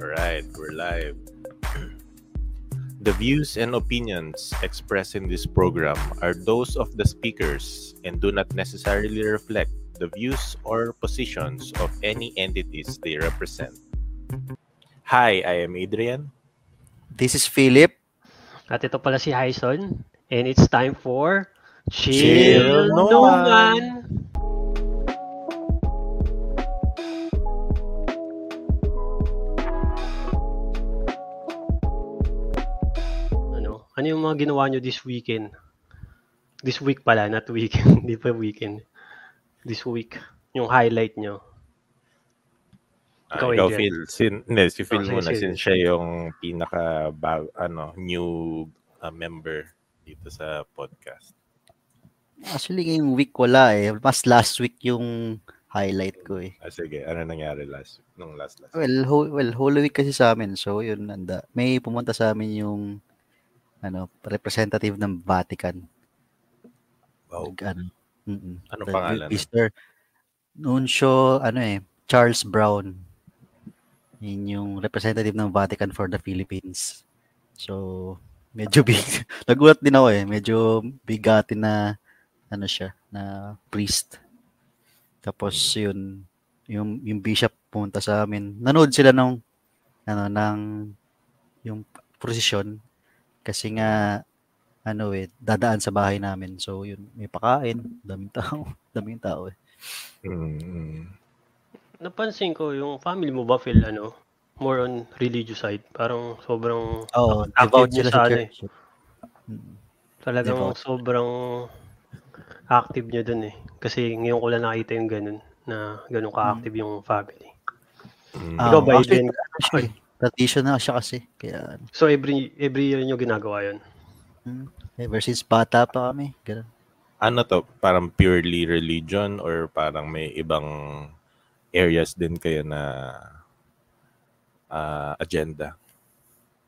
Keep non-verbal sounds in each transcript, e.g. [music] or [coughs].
Alright, we're live. The views and opinions expressed in this program are those of the speakers and do not necessarily reflect the views or positions of any entities they represent. Hi, I am Adrian. This is Philip. At ito pala si Hyson. And it's time for Chill Chill No No Man. Man. Ano? Yung mga ginawa nyo this weekend? This week pala, not weekend. [laughs] Hindi pa weekend. This week. Yung highlight nyo. Ah, Ikaw, ikaw, Adrian. Phil. Sin, hindi, si Phil Oh, muna since siya yung pinaka bag, ano, new uh, member dito sa podcast. Actually, ngayong week wala eh. Mas last week yung highlight ko eh. Ah, sige, ano nangyari last nung last last? Well, ho- well, Holy Week kasi sa amin. So, yun, nanda. May pumunta sa amin yung ano, representative ng Vatican. Wow. Nag- Ano, mm Anong pangalan? Mr. Nuncio, ano eh, Charles Brown. Yun yung representative ng Vatican for the Philippines. So, medyo big. [laughs] Nagulat din ako eh. Medyo bigati na, ano siya, na priest. Tapos yun, yung, yung bishop pumunta sa amin. Nanood sila nung, ano, ng, yung prosesyon. Kasi nga, ano eh, dadaan sa bahay namin. So, yun, may pakain, daming tao, [laughs] daming tao eh. Mm, Napansin ko, yung family mo ba, Phil, ano, more on religious side? Parang sobrang devout niyo sila sa sa ano church. Mm. Talagang Devout. sobrang active niya dun eh. Kasi ngayon ko lang nakita yung ganun, na ganun ka-active yung family. mm. Ah, Ikaw ba, actually, Adrian? Ano Traditional siya kasi. Kaya, So every every year nyo ginagawa yun? mm, ever since bata pa kami. Ganun. ano to, parang purely religion or parang may ibang areas din kayo na ah, agenda?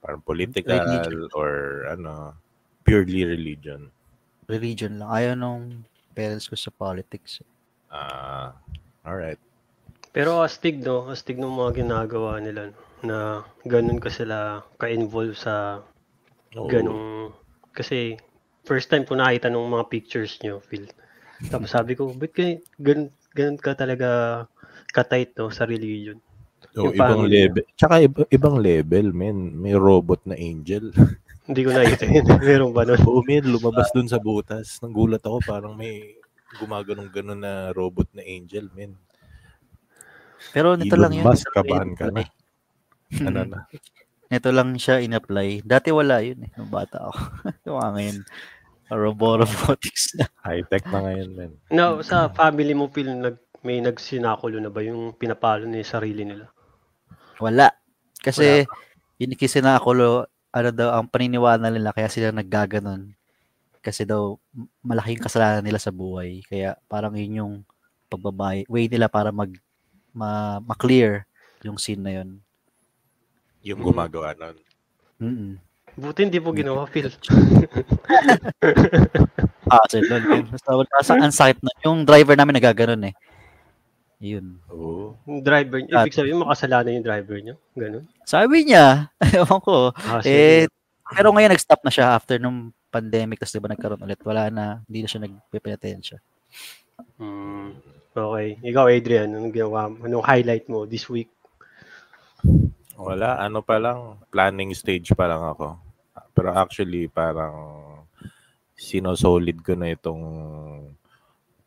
Parang political Religion. or ano, purely religion. Religion lang. Ayaw nung parents ko sa politics. Ah, alright. Pero astig no, astig ng mga ginagawa nila no, na ganun ka sila ka-involve sa Oo. ganung kasi first time ko nakita nung mga pictures nyo, Phil. Tapos sabi ko, ba't kay ganun, ganun ka talaga ka-tight no, sa religion? Yung ibang level. Tsaka iba- ibang level, men. May robot na angel. [laughs] Hindi ko nakita yun. [laughs] Meron ba nun? Oo, men. Lumabas dun sa butas. Nanggulat ako, parang may gumaganong-ganon na robot na angel, men. Pero nito Elon lang yun. Lang kabahan ka na. in-apply. Ano na? Ito lang siya in-apply. Dati wala yun eh. Nung bata ako. [laughs] Yung mga ngayon. Robo [laughs] robotics na. High-tech na ngayon, men. No, sa family mo, Phil, nag, may nagsinakulo na ba yung pinapalo yung sarili nila? Wala. Kasi, yun kasi na ako, ano daw, ang paniniwala nila, kaya sila naggaganon. Kasi daw, malaking kasalanan nila sa buhay. Kaya parang yun yung pagbabay, way nila para mag, ma, ma-clear yung scene na yun. Yung Mm. gumagawa nun. Mm-mm. Buti hindi mo ginawa, Phil. [laughs] Ah, so yun. Basta wala, sa, ang sakit na. Yung driver namin nagaganon eh. Yun. Oo. Yung driver, niyo, ibig sabihin makasalanan yung driver niyo? Ganun? Sabi niya, [laughs] ewan ko, Ah, eh, pero ngayon nag-stop na siya after nung pandemic, tapos di ba nagkaroon ulit, wala na, hindi na siya nagpipinatensya. Hmm, okay. Ikaw, Adrian, anong ginawa mo? Anong highlight mo this week? Wala, ano pa lang, planning stage pa lang ako. Pero actually, parang sinosolid ko na itong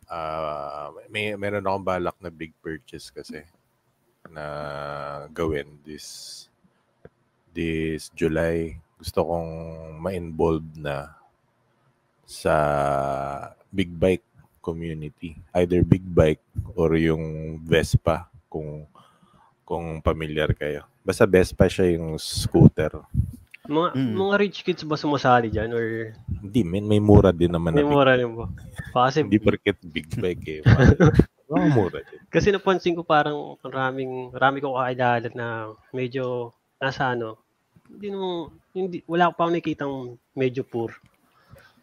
ah may meron akong balak na big purchase kasi na gawin this this July. Gusto kong ma-involve na sa big bike community. Either big bike or yung Vespa kung kung familiar kayo. Basta Vespa siya yung scooter. Mga, Mm. mga rich kids ba sumasali dyan? Or Hindi, men, may mura din naman na may big mura rin ba? Kasi, Hindi porket big bike eh. [laughs] Mga mura din. kasi napansin ko parang maraming, marami ko kakilala na medyo nasa ano, hindi mo, hindi, wala ko pa nakikitang medyo poor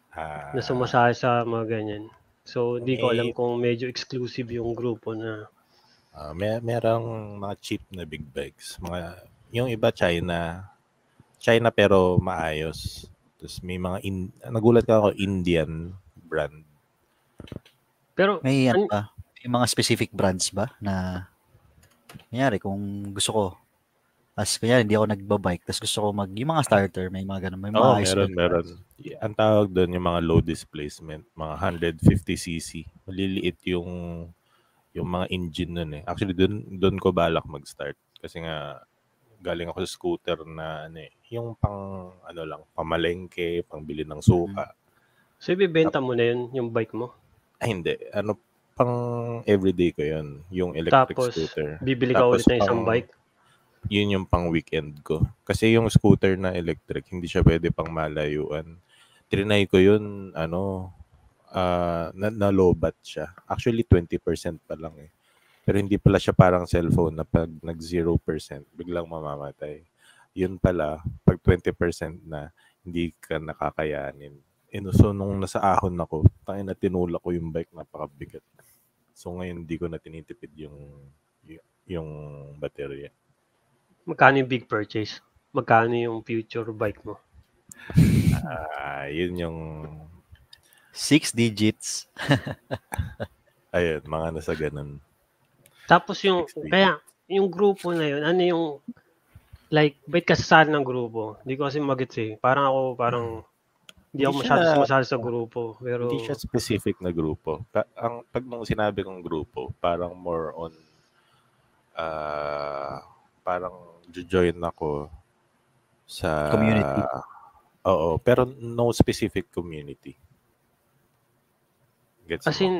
Ah, na sumasali sa mga ganyan. So, hindi ko May- alam kung medyo exclusive yung grupo na ah, may merong mga cheap na big bikes. Mga yung iba China. China pero maayos. Tapos may mga, in, nagulat ka ako, Indian brand. Pero, May ano An- ba? May mga specific brands ba na kunyari kung gusto ko as kunyari hindi ako nagbabike tapos gusto ko mag yung mga starter may mga ganun may mga ayos meron, meron. Y- Ang tawag doon yung mga low displacement, mga 150cc. Maliliit yung yung mga engine nun eh. Actually, doon doon ko balak mag-start. Kasi nga, galing ako sa scooter na ano eh, yung pang, ano lang, pamalengke, pangbili ng suka. so ibibenta mo na yun, yung bike mo. Ay, hindi. Ano, pang everyday ko yun. Yung electric Tapos, scooter. Bibili ka Tapos ulit ng isang pang- bike. Yun yung pang weekend ko. Kasi yung scooter na electric, hindi siya pwede pang malayuan. Trinay ko yun, ano, ah na, na low-bat siya. Actually, 20% pa lang eh. Pero hindi pala siya parang cellphone na pag nag 0%, biglang mamamatay. Yun pala, pag 20% na, hindi ka nakakayanin. E no, so, nung nasa ahon ako, tayo na tinulak ko yung bike, napakabigat. So, ngayon, hindi ko na tinitipid yung, yung baterya. Magkano yung big purchase? Magkano yung future bike mo? Ah, yun yung six digits [laughs] ayun, mga nasa ganun. Tapos yung, 60. kaya, yung grupo na yun, ano yung, like, ba't ka sasali ng grupo? Hindi ko kasi magets eh. Parang ako, parang, hindi ako masyado sumasali sa grupo. Pero, Hindi siya specific na grupo. Ka- ang pag nung sinabi kong grupo, parang more on ah parang join ako sa Community. Oo, pero no specific community. Gets as mo? in,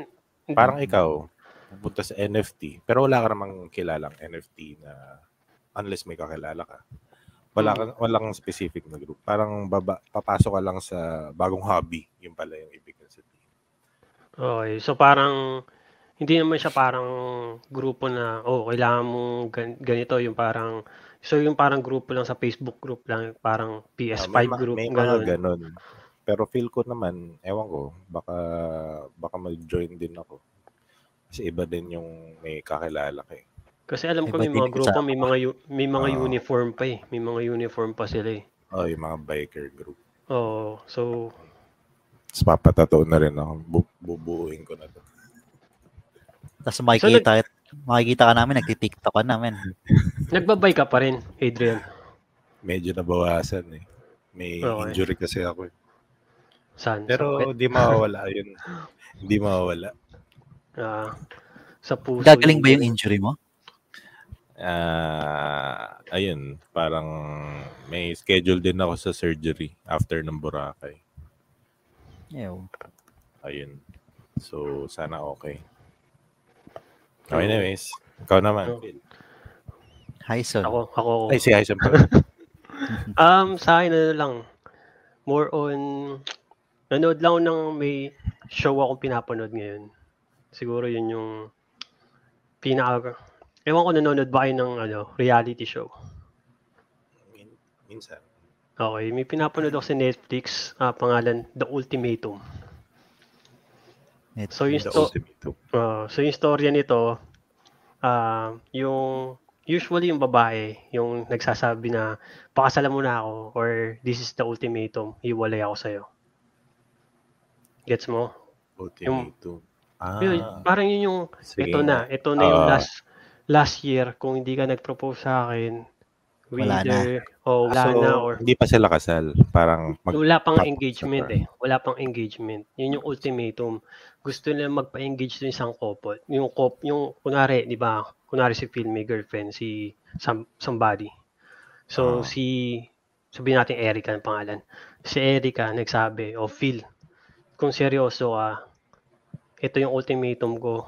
Parang ikaw, pupunta sa NFT, pero wala ka namang kilalang NFT na unless may kakilala ka. Wala Mm. kang walang specific na group. Parang baba, papasok ka lang sa bagong hobby, yung pala yung ibig ko sabihin. okay. So, parang, hindi naman siya parang grupo na, oh, kailangan mo gan- ganito, yung parang, so yung parang grupo lang sa Facebook group lang, parang Ah, PS5 may, ma- group, may gano'n. mga ganun. Pero feel ko naman, ewan ko, baka baka mag-join din ako. Kasi iba din yung may kakilala ka eh. Kasi alam ko Iba may mga grupo, may mga may mga Oo. uniform pa eh. May mga uniform pa sila eh. Oh, yung mga biker group. Oo. So, Tapos papatato na rin ako. Bu- bubuuin ko na to. tapos makikita makikita ka namin nagti-TikTok ka namin [laughs] nagbabay ka pa rin, Adrian. Medyo nabawasan eh. May Okay. injury kasi ako eh. Saan? Pero di mawawala yun. Hindi mawawala. ah, sa puso. gagaling ba yung injury mo Ah, ayun, parang may schedule din ako sa surgery after ng Boracay. Ew. Ayun. So, sana okay. Okay, anyways. Ikaw naman, Oh. Phil. hi son Ako, ako. Ay, si Hyson pa. [laughs] Um, sa akin, ano lang, more on, nanood lang ako ng may show akong pinapanood ngayon. Siguro yun yung pinaka, ewan ko nanonood ba kayo ng ano, reality show. Min- Minsan. Okay, may pinapanood ako sa Netflix, ah, pangalan The Ultimatum. Net- So yung, The sto- ah, so yung storya nito, ah, yung usually yung babae, yung nagsasabi na pakasalan mo na ako or this is the ultimatum, hiwalay ako sa'yo. Gets mo? Ultimate. Ah, Yun, parang yun yung, sige ito na, ito na yung Ah. last last year, kung hindi ka nag-propose sa akin, Wala na. whether, o wala Ah, so, na, or hindi pa sila kasal. Parang mag wala pang engagement na. eh. Wala pang engagement. Yun yung ultimatum. Gusto nila magpa-engage sa isang couple. Yung cop, yung kunwari, di ba? Kunwari si Phil may girlfriend, si some, somebody. So Ah. si sabihin natin Erica ang pangalan. Si Erica nagsabi, "O Phil, kung seryoso ka, ito yung ultimatum ko.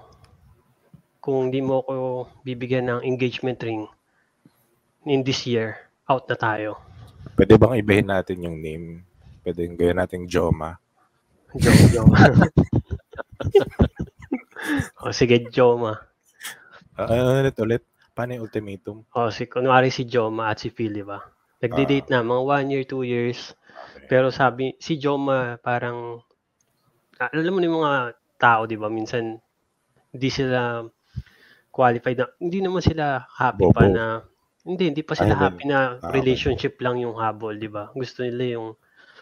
Kung di mo ko bibigyan ng engagement ring in this year, out na tayo." Pwede bang ibahin natin yung name? Pwede gawin natin Joma. Joke, joke. [laughs] o sige, Joma. Ah, ano ulit ulit? Paano yung ultimatum? O si, kunwari si Joma at si Phil, di ba? Nagde-date na, mga one year, two years. Okay. Pero sabi, si Joma parang, alam mo na yung mga tao, di ba? Minsan, hindi sila qualified na, hindi naman sila happy pa Bobo. na Hindi, hindi pa Ah, sila hindi. happy na Ah, relationship lang yung habol, 'di ba? Gusto nila yung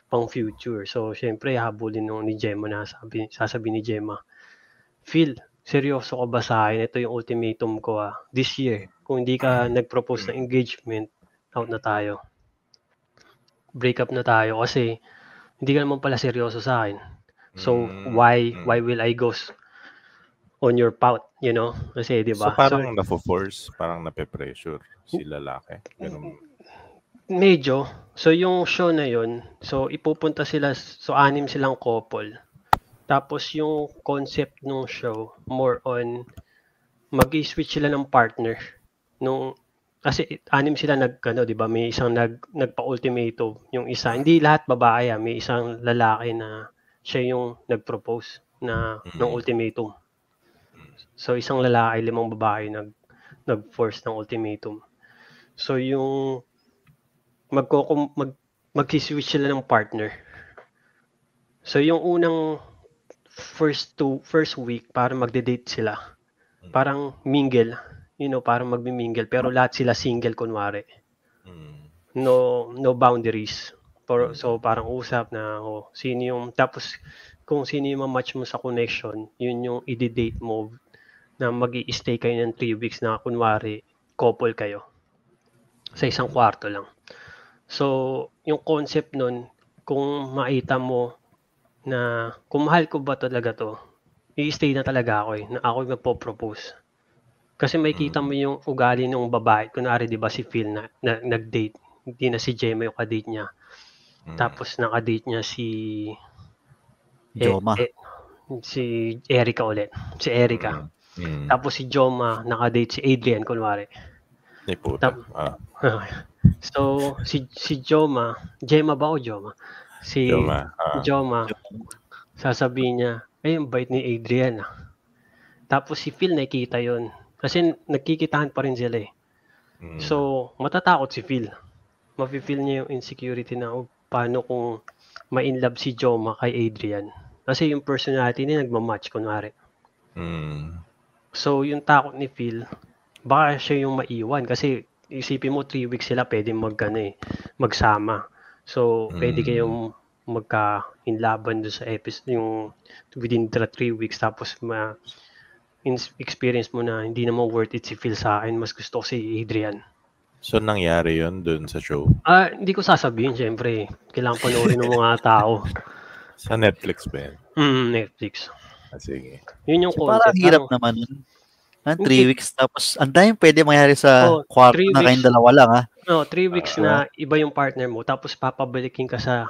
pang future. So, syempre habulin nung ni Gemma na sabi, sasabihin ni Gemma, Phil, seryoso ka ba sa akin? Ito yung ultimatum ko ah. This year, kung hindi ka nag-propose ng engagement, out na tayo. Break up na tayo kasi hindi ka naman pala seryoso sa akin. So, Mm, why mm. why will I go on your pout, you know? Kasi 'di So ba? parang nafo-force, parang nape-pressure si lalaki. Ganun. Medyo. So, yung show na yun, so, ipupunta sila, so, anim silang couple. Tapos, yung concept ng show, more on, mag-switch sila ng partner. Nung, kasi, anim sila nag, ano, di ba, may isang nag, nagpa-ultimatum, yung isa, hindi lahat babae, ah, may isang lalaki na, siya yung nag-propose na, ng Mhm. ultimatum. So, isang lalaki, limang babae nag, nag-force ng ultimatum. So, yung, magko mag magsi-switch sila ng partner. So yung unang first two first week para magde-date sila. Parang mingle, you know, parang magmi-mingle pero lahat sila single kunwari. Mm. No no boundaries. Pero, so parang usap na oh, sino yung tapos kung sino yung match mo sa connection, yun yung i-date mo na mag stay kayo ng 3 weeks na kunwari couple kayo sa isang kwarto lang. So, yung concept nun, kung makita mo na kung mahal ko ba talaga to, i-stay na talaga ako eh, na ako yung magpo-propose. Kasi makikita mo yung ugali ng babae. Kunwari, di ba si Phil na, na nag-date. Hindi na si Gemma yung kadate niya. Mm. Tapos nakadate niya si... Joma. Eh, eh, si Erica ulit. Si Erica. Mm. Tapos si Joma, nakadate si Adrian, kunwari. Ay, puta. Tap- Ah, [laughs] so, si si Joma, Gemma ba o Joma? Si Joma. Ah. Joma, sasabihin niya, ay, ang bait ni Adrian. ah." Tapos si Phil nakikita yon Kasi nagkikitahan pa rin sila eh. Mm. So, matatakot si Phil. Mafe-feel niya yung insecurity na, oh, paano kung ma-in love si Joma kay Adrian. Kasi yung personality niya nagmamatch, kunwari. Mm. So, yung takot ni Phil, baka siya yung maiwan. Kasi, isipin mo, 3 weeks sila pwede mag, ano, eh, magsama. So, pwede Mm. kayong magka-inlaban doon sa episode, yung within the 3 weeks. Tapos, ma experience mo na hindi naman worth it si Phil sa akin. Mas gusto ko si Adrian. So, nangyari yon dun sa show? Ah, hindi ko sasabihin, syempre. Kailangan panoorin ng mga tao. [laughs] Sa Netflix ba yan? Mm, Netflix. Ah, sige. Yun yung So, concept. parang hirap Parang- naman. Ang Hindi. three weeks tapos ang daming pwede mangyari sa Oh, three na kayong dalawa lang ha. No, three weeks Ah. na iba yung partner mo, tapos papabalikin ka sa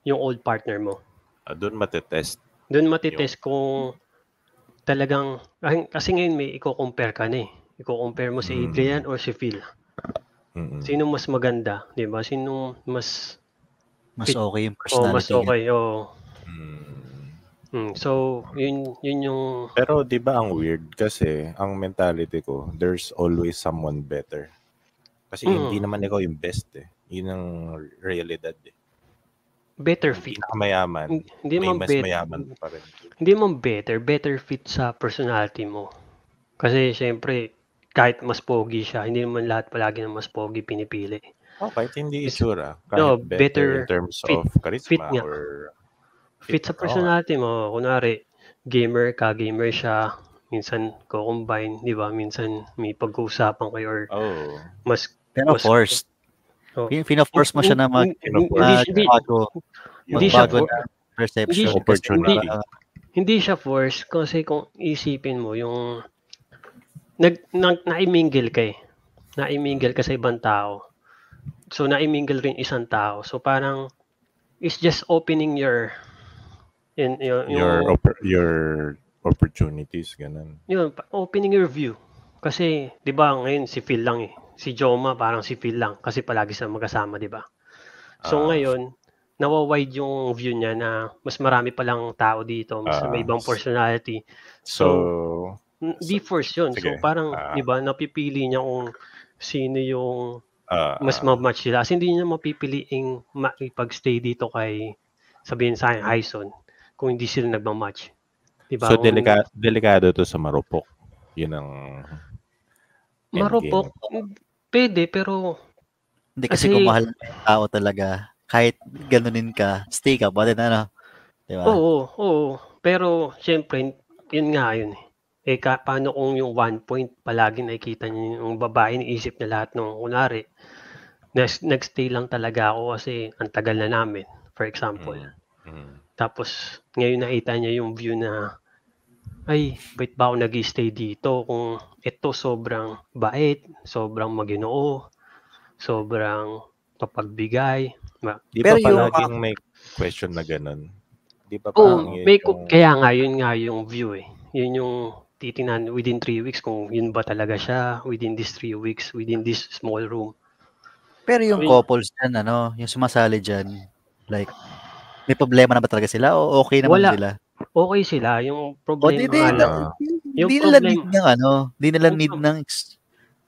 yung old partner mo. Ah, doon matetest. Doon matitest kung talagang, kasi- ngayon may i-compare ka na eh. I-compare mo si Mm. Adrian or si Phil. Mm-mm. Sino mas maganda, di ba? Sino mas, Mas Fit- okay yung oh, personality. mas okay, oh. Mm. Mm, so, yun, yun yung, Pero 'di ba ang weird kasi ang mentality ko, there's always someone better. Kasi Mm. hindi naman ikaw yung best eh. Yun ang realidad eh. better fit. Hindi may man mas bet- mayaman pa rin. hindi man better, better fit sa personality mo. Kasi syempre, kahit mas pogi siya, hindi naman lahat palagi na mas pogi pinipili. Oh, kahit hindi itsura, kahit no, better, better in terms fit. of charisma Fit nga. or Fit sa Oo. personality mo. Kunwari, gamer ka, gamer siya. Minsan, co-combine, di ba? Minsan, may pag-uusapan kayo or Oh. mas... Pero mas- forced. Oh. Pin- Pina-force mo siya na mag Hindi, Pina-force. hindi, hindi, magbago, Hindi siya na perception. hindi Opportunity. parang, hindi siya force kasi kung isipin mo yung nag, nag naimingle ka eh. Naimingle ka sa ibang tao. So naimingle rin isang tao. So parang it's just opening your in yung, your oppor- your opportunities ganun. yun, opening your view. Kasi 'di ba ngayon si Phil lang eh. Si Joma parang si Phil lang kasi palagi sila magkasama, 'di ba? So Ah. ngayon nawa-wide yung view niya na mas marami palang tao dito, mas Ah, may ibang personality. So, Mm, Di force yun. sige. So parang, Ah. di ba, napipili niya kung sino yung ah, mas ma-match sila. Kasi hindi niya mapipiliing makipag-stay dito kay, sabihin sa akin, Hyson, kung hindi sila nagmamatch. Di ba? so Kung delika- delikado to sa marupok. Yun ang Marupok, Pwede, pero Hindi kasi, Kasi- kung mahal yung tao talaga, kahit ganunin ka, stay ka, pa din ano. Di ba? oo, oo. Pero, syempre, yun nga yun eh. Ka, paano kung yung one point, palagi nakikita niyo yung babae, iniisip na lahat nung, kunwari, next, nagstay lang talaga ako kasi ang tagal na namin, for example. Mm. Tapos, ngayon nakita niya yung view na, ay, bait ba ako nag stay dito kung ito sobrang bait, sobrang maginoo, sobrang papagbigay. Ma- Di Pero ba yung- palaging may question na ganun? Di ba yun may, yung- kaya nga, yun nga yung view eh. Yun yung titingnan within three weeks kung yun ba talaga siya within these three weeks, within this small room. Pero yung Ay. couples dyan, ano, yung sumasali dyan, like, may problema na ba talaga sila o okay naman Wala. sila? Okay sila. Yung O problema di, di, lang, yung di nila problem- need ng ano, di nila Yung need ng,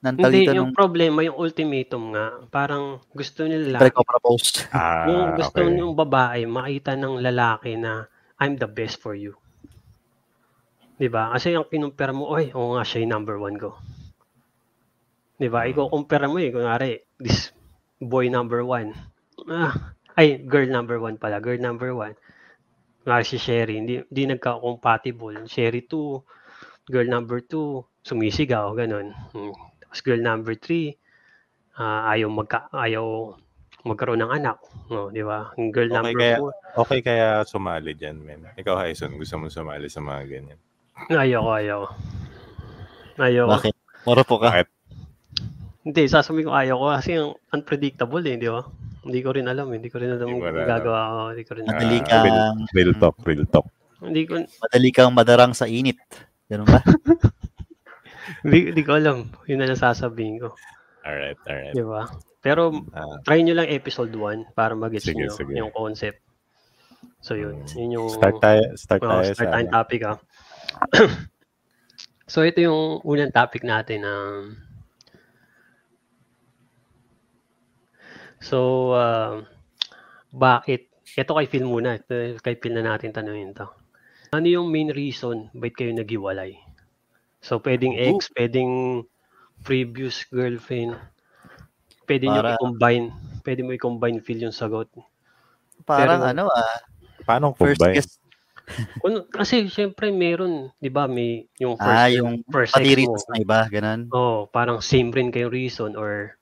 ng hindi, talito yung nung problema, yung ultimatum nga, parang gusto nila, pre ko propose. Ah, yung gusto okay. yung babae makita ng lalaki na I'm the best for you. 'Di ba? Kasi ang kinumpara mo, oy, oo nga siya yung number one ko. 'Di ba? Mm. Ikaw kumpara mo eh, kunwari, this boy number one. Ah, ay, girl number one pala, girl number one. Kunwari si Sherry, hindi, hindi nagka-compatible. Sherry 2, girl number 2, sumisigaw, ganun. Hmm. Tapos girl number 3, ah, ayaw magka ayaw magkaroon ng anak, no, 'di ba? Girl Okay, number kaya- 4, Okay kaya sumali dyan, men. Ikaw, Hyson, gusto mo sumali sa mga ganyan. Ayoko, ayoko. Ayoko. Bakit? Moro po ka. Bakit? Hindi, sasabihin ko ayoko kasi ang unpredictable eh, di ba? Hindi ko rin alam, eh. hindi ko rin alam kung gagawa ko, hindi ko rin alam. Madali kang, real, real talk, real talk. Hindi ko, madali kang madarang sa init. Ganun ba? [laughs] hindi, hindi ko alam. Yun na lang sasabihin ko, Alright, alright. di ba? Pero Ah, try nyo lang episode 1 para mag-gets Sige, nyo sige. yung concept. So yun, Mm. yun yung start tayo, start oh, tayo start sa tayong ano. topic ah. [coughs] so ito yung unang topic natin um, So uh, bakit ito kay Phil muna, ito kay Phil na natin tanungin to. Ano yung main reason bakit kayo naghiwalay? So pwedeng ex, pwedeng previous girlfriend. Pwede nyo Para- i-combine. Pwede mo i-combine Phil yung sagot. Parang Pero- ano ah, Paano first guess. [laughs] Kung, kasi syempre meron, 'di ba, may yung first Ah, yung first pati sex mo. na iba, ganun. Oh, parang same rin kayong reason or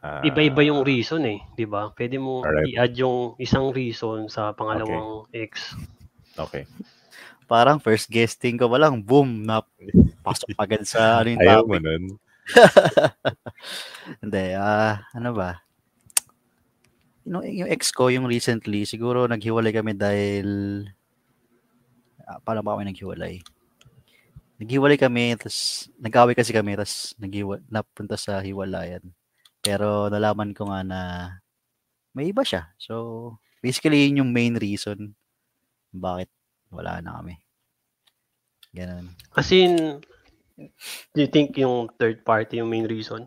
Ah, iba-iba yung reason eh, 'di ba? Pwede mo Alright. i-add yung isang reason sa pangalawang ex. Okay. Parang first guesting ko pa lang, boom, na pasok agad sa ano yung Ayaw mo topic. nun. [laughs] Hindi, ah, ano ba? Yung, yung ex ko, yung recently, siguro naghiwalay kami dahil, ah, paano ba kami naghiwalay? Naghiwalay kami, tapos nag-away kasi kami, tapos napunta sa hiwalayan. Pero nalaman ko nga na may iba siya. So, basically, yun yung main reason bakit wala na kami. Ganun. As in, do you think yung third party yung main reason?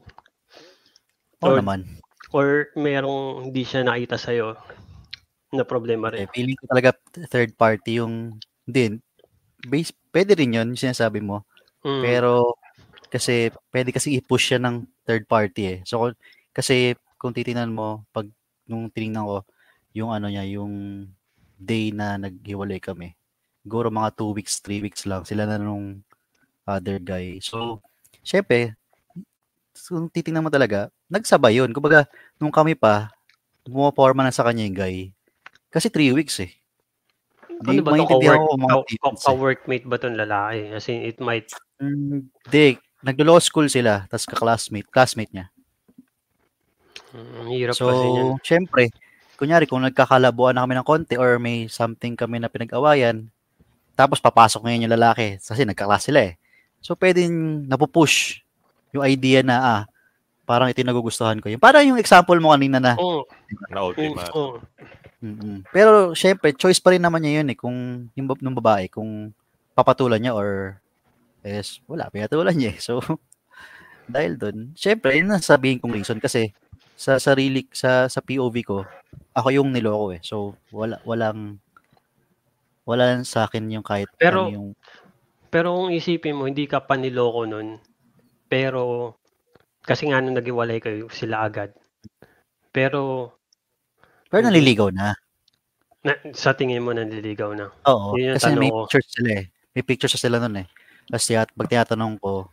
Oo Or- naman. Or merong hindi siya nakita sa'yo na problema Eh, rin? feeling ko talaga third party yung din. Base, pwede rin yun, sinasabi mo. Mm. Pero kasi pwede kasi i-push siya ng third party eh. So kasi kung titingnan mo pag nung tiningnan ko yung ano niya, yung day na naghiwalay kami. Siguro mga 2 weeks, 3 weeks lang sila na nung other guy. So, syempre, kung titingnan mo talaga, nagsabay yun. Kumbaga, nung kami pa, bumaporma na sa kanya yung guy. Kasi 3 weeks eh. Di ano ba to? Ka-work, mga ka- ka-workmate ba tong lalaki? As in, it might, Hindi. Naglo-law school sila, tapos ka-classmate, classmate niya. mm, ang hirap So, kasi niyan. syempre, kunyari kung nagkakalabuan na kami ng konti or may something kami na pinag-awayan, tapos papasok ngayon yung lalaki kasi nagka-class sila eh. So, pwedeng napupush yung idea na, ah, parang ito yung nagugustuhan ko. Yung, parang yung example mo kanina na, Oo, Na mm, ultima. oo. Pero syempre, choice pa rin naman niya yun eh, kung yung bab- nung babae, kung papatulan niya or is wala, pinatulan niya eh. So, [laughs] dahil doon, syempre, yun ang sabihin kong reason kasi sa sarili, sa, sa POV ko, ako yung niloko eh. So, wala, walang, wala lang sa akin yung kahit Pero- ano yung, Pero kung isipin mo, hindi ka paniloko nun, pero Kasi nga nung naghiwalay kayo sila agad. Pero Pero Hindi. naliligaw na. na, sa tingin mo nanliligaw na. Oo. Yun yung Kasi may ko. pictures sila eh. May pictures sila nun eh. Tapos tiyat, pag tinatanong ko,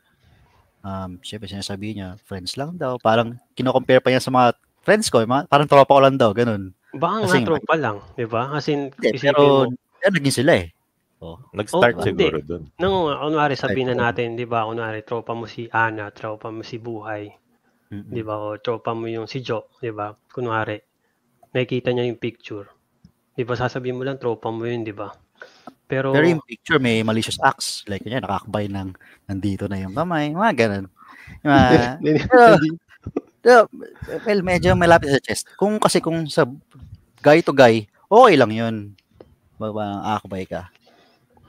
um, syempre sinasabi niya, friends lang daw. Parang kino-compare pa niya sa mga friends ko. Mga, parang tropa ko lang daw, ganun. Baka Kasi nga tropa lang, di ba? As in, isipin pero mo, eh, naging sila eh. Nag-start Oh, siguro dun. nung kunwari sabihin na natin, di ba, kunwari tropa mo si Ana, tropa mo si Buhay, Mm-mm. di ba, o tropa mo yung si Jo, di ba, kunwari, nakikita niya yung picture. Di ba, sasabihin mo lang, tropa mo yun, di ba? Pero, Pero yung picture may malicious acts. Like, kanya nakakabay ng nandito na yung kamay. Mga ganun. Yung mga- [laughs] pero, well, medyo malapit sa chest. Kung kasi kung sa guy to guy, okay lang yun. Akabay ka.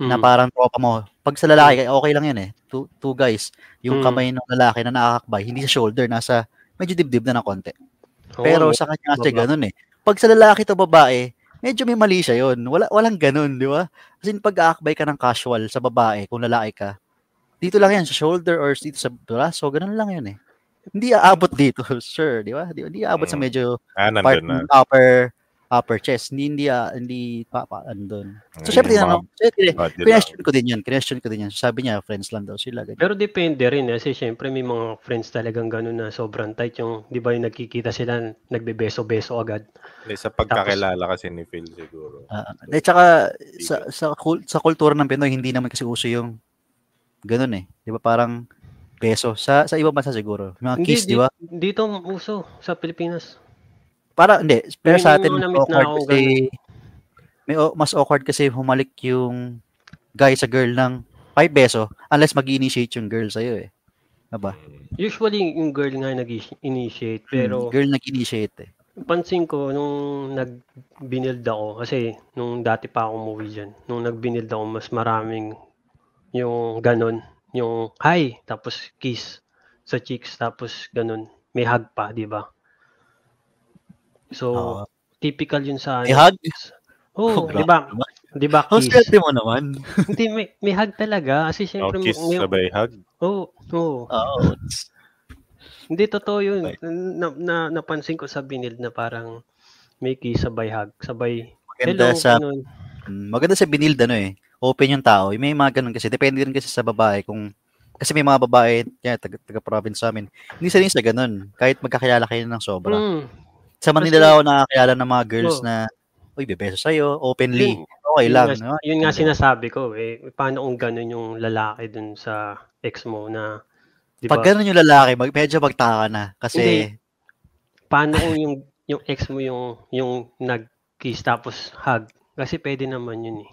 Na Hmm. parang tropa mo. Pag sa lalaki, okay lang yun eh. Two, two guys. Yung Mm. kamay ng lalaki na nakakakbay, hindi sa shoulder, nasa medyo dibdib na ng konti. Oo, Pero sa kanya kasi ganun eh. Pag sa lalaki to babae, medyo may mali siya yun. Wala, walang ganun, di ba? Kasi pag aakbay ka ng casual sa babae, kung lalaki ka, dito lang yan, sa shoulder or dito sa braso, ganun lang yun eh. Hindi aabot dito, [laughs] sure, di ba? Di, hindi aabot sa Mm. medyo Ah, part na. upper upper chest. Hindi, hindi, ah, hindi pa, pa, andun. So, syempre, tinanong, question ko din yun, question ko din yun. Sabi niya, friends lang daw sila. Ganyan. Pero depende rin eh, kasi syempre may mga friends talagang ganun na sobrang tight yung, di ba yung nagkikita sila, nagbebeso-beso agad. Hindi, Sa pagkakilala kasi ni Phil siguro. Ah, at saka sa sa kul- sa kultura ng Pinoy hindi naman kasi uso yung ganun eh. 'Di ba parang beso sa sa ibang bansa siguro. Mga Hindi, kiss, 'di ba? Dito uso sa Pilipinas. Para hindi, pero May sa atin na awkward akong kasi may o- mas awkward kasi humalik yung guy sa girl ng 5 beso unless mag-initiate yung girl sa iyo eh. 'Di ba? Usually yung girl nga nag-initiate, pero Hmm, girl nag-initiate eh. pansin ko nung nag-binild ako, kasi nung dati pa ako umuwi dyan, nung nag-binild ako, mas maraming yung ganon, yung hi, tapos kiss sa cheeks, tapos ganon, may hug pa, di ba? So, Oo. typical yun sa May hug? Oo, Oh, di ba? Di ba Ang kiss? swerte mo naman. [laughs] Hindi, may, may hug talaga. Kasi Oh, syempre, kiss may, sabay hug. Oo, oo. Oo. Hindi, totoo yun. Na, na, napansin ko sa binild na parang may kiss sabay hug. Sabay, Maganda hello, sa ganun. Mm, Maganda sa binild ano eh. Open yung tao. May mga ganun kasi. Depende rin kasi sa babae kung kasi may mga babae, yan, taga, taga province sa amin. Hindi sa rin sa ganun. Kahit magkakilala kayo ng sobra. Mm, Sa Manila ako nakakilala ng mga girls Oh. na, uy, bebeso sa'yo, openly. yun, Okay yun lang. nga, no? yun nga sinasabi ko. Eh, paano kung ganun yung lalaki dun sa ex mo na, di ba? Pag ganun yung lalaki, mag, medyo magtaka na. Kasi, Hindi. Paano kung yung, yung ex mo yung, yung nag-kiss tapos hug? Kasi pwede naman yun eh.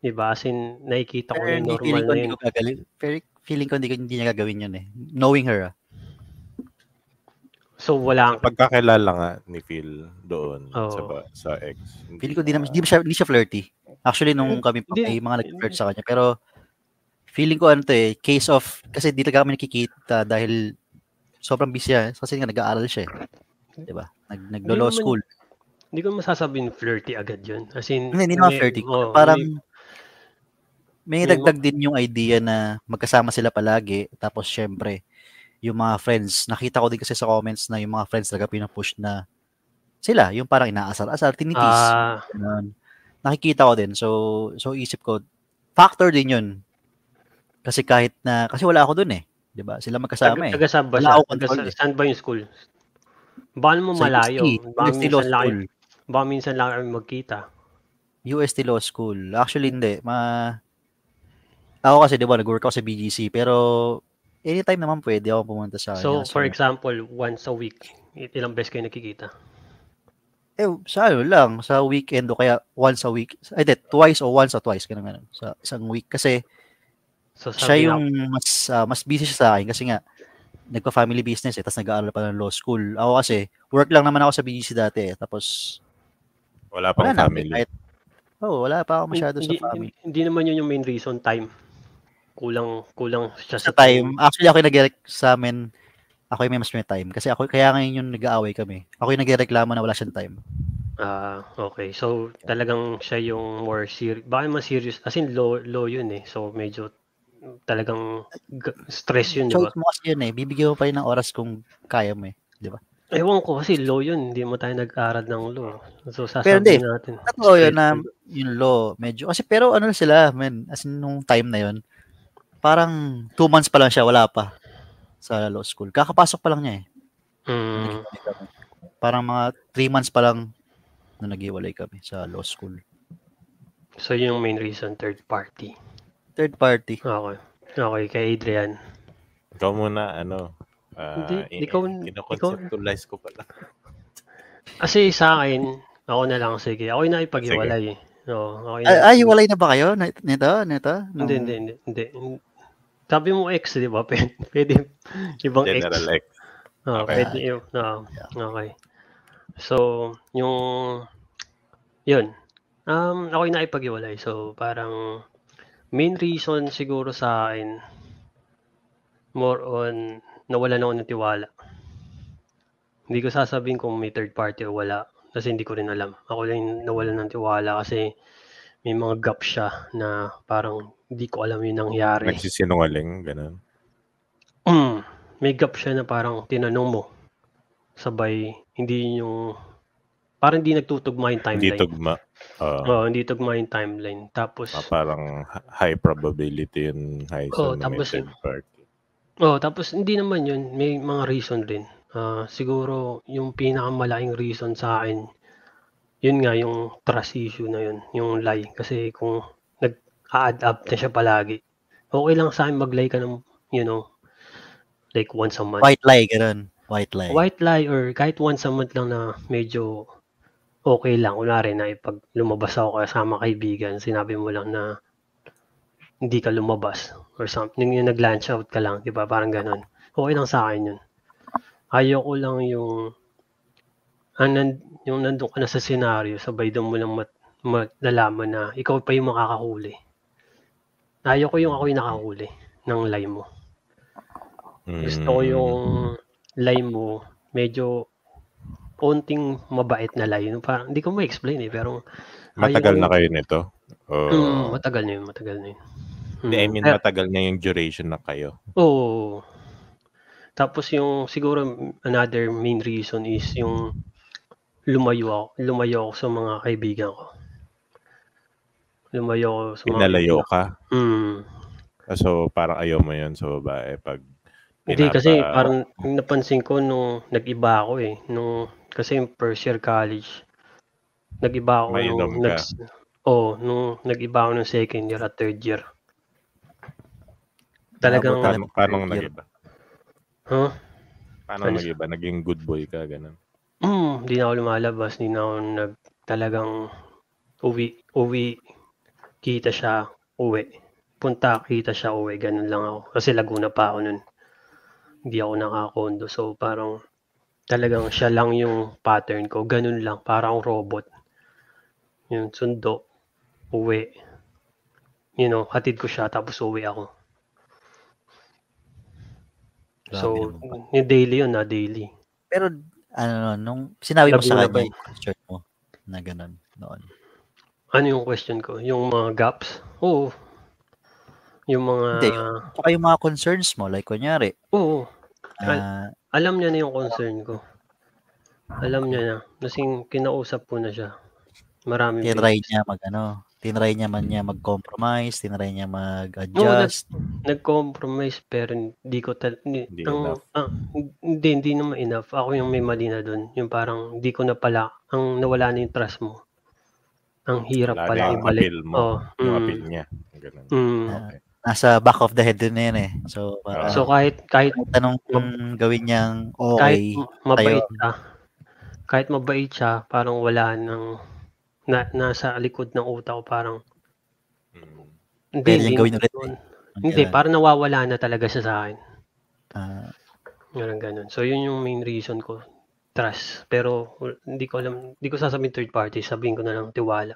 Di ba? As in, nakikita ko yung normal feeling ko na hindi yun. Pero feeling ko hindi, ko- hindi niya gagawin yun eh. Knowing her ah. So, wala Sa pagkakilala nga ni Phil doon Oo. sa ba- sa ex. Feeling ko di naman, di siya, di siya flirty. Actually, nung kami pa, Hindi. may mga nag-flirt sa kanya. Pero, feeling ko ano to eh, case of, kasi di talaga kami nakikita dahil sobrang busy siya. Kasi nga nag-aaral siya eh. Di ba? Nag, naglo-law school. Hindi ko masasabing flirty agad yun. As in, Hindi, hindi naman may- flirty. oo, Parang, may- may may- dagdag din yung idea na magkasama sila palagi. Tapos, syempre, yung mga friends, nakita ko din kasi sa comments na yung mga friends talaga pinupush na sila, yung parang inaasar-asar, tinitis. ah, Ganun. Nakikita ko din. So, so isip ko, factor din yun. Kasi kahit na, kasi wala ako dun eh. 'Di ba Sila magkasama eh. taga saan ba siya? Taga eh. saan ba yung school? Baka mo malayo. Baka minsan, lang, School. baka minsan lang kami magkita. UST Law School. Actually, hindi. Ma... Ako kasi, di ba, nag-work ako sa BGC. Pero, anytime naman pwede ako pumunta sa So, kanya. for example, once a week, ilang beses kayo nakikita? Eh, sa ano lang, sa weekend o kaya once a week. Ay, di, twice o once or twice, ganun ganun. Sa isang week. Kasi, So, siya yung na, mas ah, mas busy siya sa akin kasi nga nagpa-family business eh tapos nag-aaral pa ng law school. Ako kasi work lang naman ako sa BGC dati eh. Tapos Wala pang wala na family. kahit oh, wala pa ako masyado sa hindi, family. hindi, hindi naman yun yung main reason, time. Kulang, kulang siya Sa time, actually ako yung nag sa amin ako yung may mas may time kasi ako kaya ngayon yung nag-aaway kami. Ako yung nagrereklamo na wala siyang time. Ah, okay. So, talagang siya yung more serious. Baka mas serious. As in, low, low yun eh. So, medyo talagang stress yun, di ba? Choice mo kasi yun eh. Bibigyan mo pa rin ng oras kung kaya mo eh. Ewan ko kasi law yun, hindi mo tayo nag-aral ng law. So Pero hindi. sasabihin natin. Totoo yun na yung law, medyo, kasi pero ano sila, men, as in nung time na yun, parang two months pa lang siya, wala pa sa law school. Kakapasok pa lang niya eh. Mm. Parang mga three months pa lang na naghiwalay kami sa law school. so yun yung main reason, third party. Third party. Okay. Okay, kay Adrian. Ikaw muna, ano, ah, Hindi, in- ikaw- kinoconceptualize ko pala. [laughs] Kasi sa akin, ako na lang, sige. Ako yung naipag-iwalay. Oo, ako yung Ay, ay, hiwalay na ba kayo? Nito? Nito? Nung- Hindi, hindi, hindi, hindi. Sabi mo ex, di ba? [laughs] Pwede, pwede ibang ex. General X. Ah, Okay. pwede yun. Ah, okay. So, yung, yun. Um, ako yung naipag-iwalay. So, parang, main reason siguro sa akin, more on, nawala na ako ng tiwala. Hindi ko sasabihin kung may third party o wala. Kasi hindi ko rin alam. Ako lang yung nawala ng tiwala kasi may mga gap siya na parang hindi ko alam yung nangyari. Nagsisinungaling, ganun. Mm, may gap siya na parang tinanong mo. Sabay, hindi yung, parang hindi nagtutugma yung Hindi timeline. tugma. Ah, Oo, hindi tugma yung timeline. Tapos, ah, parang hi- high probability yun, high may tapos party. oh, tapos hindi naman yun. May mga reason rin. Ah, siguro, yung pinakamalaking reason sa akin, yun nga, yung trust issue na yun. Yung lie. Kasi kung up na siya palagi, okay lang sa akin mag-lie ka ng, you know, like once a month. White lie, ganun. White lie. white lie or kahit once a month lang na medyo okay lang. Kunwari na pag lumabas ako kasama kaibigan, sinabi mo lang na hindi ka lumabas or something, yung nag-lunch out ka lang, di ba? Parang ganun. Okay lang sa akin yun. Ayaw ko lang yung ah, nan, yung nandun ka na sa senaryo, sabay doon mo lang mat, mat, nalaman na ikaw pa yung makakahuli. Ayaw ko yung ako yung nakahuli ng lie mo. Gusto ko Mm. yung lie mo, medyo onting mabait na. Yung Parang, hindi ko ma-explain eh, pero Matagal ayun. na kayo nito? O, mm, matagal na yun, matagal na yun. Hindi, I Mm, mean, matagal na yung duration na kayo. Oo. Tapos yung siguro another main reason is yung lumayo ako, lumayo ako sa mga kaibigan ko. Lumayo sa mga Pinalayo ka. Mm. Ah, So, parang ayaw mo yun sa babae pag Hindi kasi parang napansin ko nung nag-iba ako eh. Nung kasi yung first year college, nag-iba ako Mainom nung ka. nag oh, nung nag-iba ako nung second year at third year. Talagang Abot Paano, paano nag-iba? huh? Paano Ano- nag-iba? Naging good boy ka, ganun. Mm, hindi na ako lumalabas, hindi na ako nag talagang uwi, uwi, kita siya, uwi. Punta, kita siya, uwi. Ganun lang ako. Kasi Laguna pa ako nun. Hindi ako nakakondo. So, parang talagang siya lang yung pattern ko. Ganun lang. Parang robot. Yung sundo, uwi. You know, hatid ko siya, tapos uwi ako. Grabe So, naman. yung daily yun na daily. Pero, ano, nung sinabi mo sa Laguna ba kanya yung concert mo na ganun noon. Ano yung question ko? Yung mga gaps? Oo. Yung mga... Hindi. Tsaka yung mga concerns mo, like kunyari, Oo. ah, Alam niya na yung concern ko. Alam niya na. Kasing kinausap ko na siya. Marami tinry niya mag, ano, tinry niya man niya mag-compromise, tinry niya mag-adjust. Nag-compromise pero hindi ko tal... Hindi, Hindi ang, enough. ah, hindi, hindi naman enough. Ako yung may mali na dun. Yung parang hindi ko na pala, ang nawala na yung trust mo. Ang hirap Wala pala yung ibalik. appeal mo. Yung mm, appeal niya. Ganun. mm. Okay. Nasa back of the head din na yan eh. So, parang, So kahit kahit kahit anong kung gawin niyang kahit okay, m- mabait siya, kahit mabait siya, parang wala nang na, nasa likod ng utak ko parang Mm. hindi, Pwede hindi, gawin ulit ang hindi, ganun. parang nawawala na talaga siya sa akin. Ah, Ganun, ganun. So, yun yung main reason ko. Trust. Pero, hindi ko alam, hindi ko sasabihin third party, sabihin ko na lang tiwala.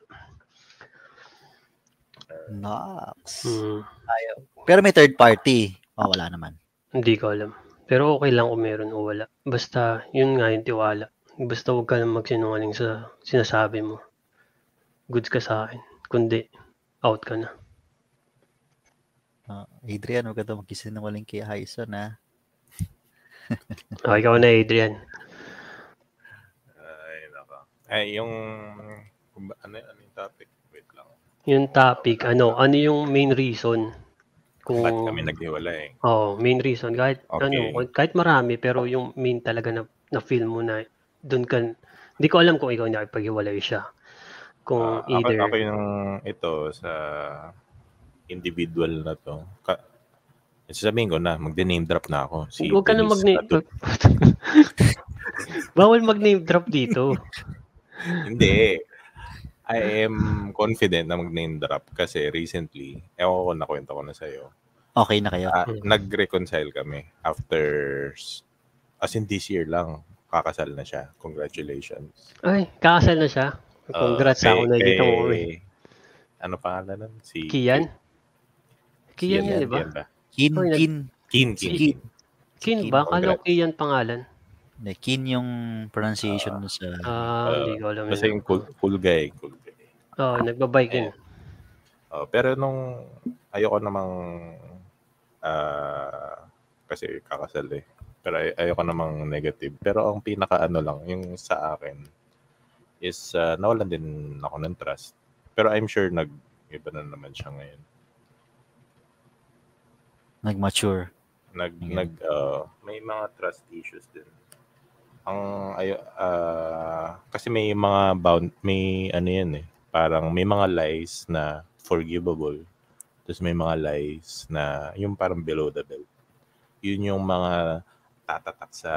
Nox. Mm, Pero may third party. Oh, wala naman. hindi ko alam. Pero okay lang kung meron o wala. Basta, yun nga yung tiwala. Basta huwag ka lang magsinungaling sa sinasabi mo. Goods ka sa akin. Kundi, out ka na. Ah, Adrian, huwag ka daw magkisinungaling kay Hyson, ha? Oh, ikaw na, Adrian. Ay. Ay, yung... Ano, ano yung topic? Wait lang. Yung topic, ano, ano yung main reason? Kung, Ba't kami naghiwalay? oh, main reason. Kahit, Okay. ano, kahit marami, pero yung main talaga na, na feel mo na doon ka, hindi ko alam kung ikaw nakipaghiwalay siya. Kung ako, either, ako yung ito sa individual na to. Ka, sasabihin ko na, magde-name drop na ako. Si huwag ka na mag-name Adu- [laughs] Bawal mag-name drop dito. [laughs] Hindi. I am confident na mag-name drop kasi recently, ewan ko nakwento ko na sa'yo, Okay na kayo. Hmm. nag-reconcile kami after, as in this year lang, kakasal na siya. Congratulations. Ay, kakasal na siya. Congrats Ah, ako kay- nakikita mo. kay- eh. Ano pangalan nun? Si Kian? Kian yun, di ba? Kian ba? Kin, Kin. Kin, Kin, Kin. Kin. Kin Kin, ba? Kala ko congrats. Kian pangalan. Kin yung pronunciation mo sa... Ah, Ah, hindi ko alam. Basta yung cool, cool guy. Cool guy. Oh, nagbabike yun. Oh, pero nung ayoko namang ah, kasi kakasal eh. Pero ay, ayoko namang negative. Pero ang pinaka ano lang, yung sa akin is ah, nawalan din ako ng trust. Pero I'm sure nag iba na naman siya ngayon. Nag-mature. Nag Yeah. nag ah, may mga trust issues din. Ang ayo ah, kasi may mga bound may ano yan eh. Parang may mga lies na forgivable. Tapos may mga lies na yung parang below the belt. Yun yung mga tatatak sa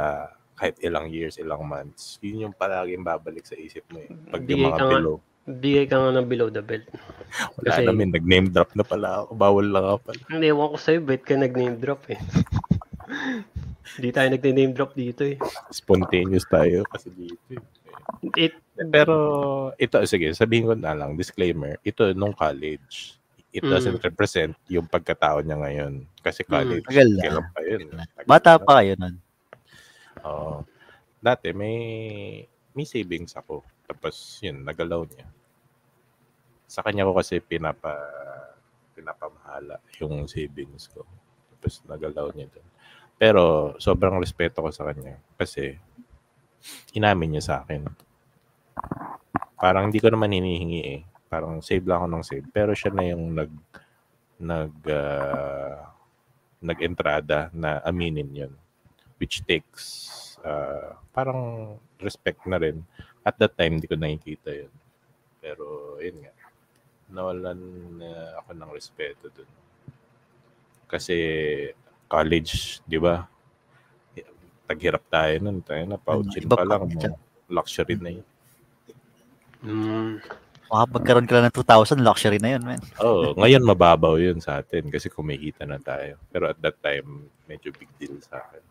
kahit ilang years, ilang months. Yun yung palaging babalik sa isip mo eh. Pag yung mga ka below. Bigay ka nga ng below the belt. [laughs] Wala kasi- namin, nag-name drop na pala ako. Bawal lang ako pala. Hindi, ewan ko sa'yo, bet ka nag-name drop eh. [laughs] Hindi tayo nag-name drop dito eh. Spontaneous tayo kasi dito eh. It, Pero ito, sige, sabihin ko na lang, disclaimer, ito nung college. It Mm. doesn't represent yung pagkatao niya ngayon. Kasi college, Tagal na. kailan pa yun. Tagal Bata na. pa kayo nun. Oo. dati may may savings ako. Tapos yun, nagalaw niya. Sa kanya ko kasi pinapa pinapamahala yung savings ko. Tapos nagalaw niya doon. Pero sobrang respeto ko sa kanya kasi inamin niya sa akin. Parang hindi ko naman hinihingi eh. Parang save lang ako ng save. Pero siya na yung nag nag ah, nag-entrada na aminin yun. Which takes ah, parang respect na rin. At that time, hindi ko nakikita yun. Pero, yun nga. Nawalan na ako ng respeto dun. Kasi, college, di ba? Taghirap tayo nun. Tayo na, pouchin Iba pa lang. siya. Luxury na yun. mm, Makapagkaroon ka lang ng 2,000, luxury na yun, man. Oo, ngayon mababaw yun sa atin kasi kumikita na tayo. Pero at that time, medyo big deal sa akin.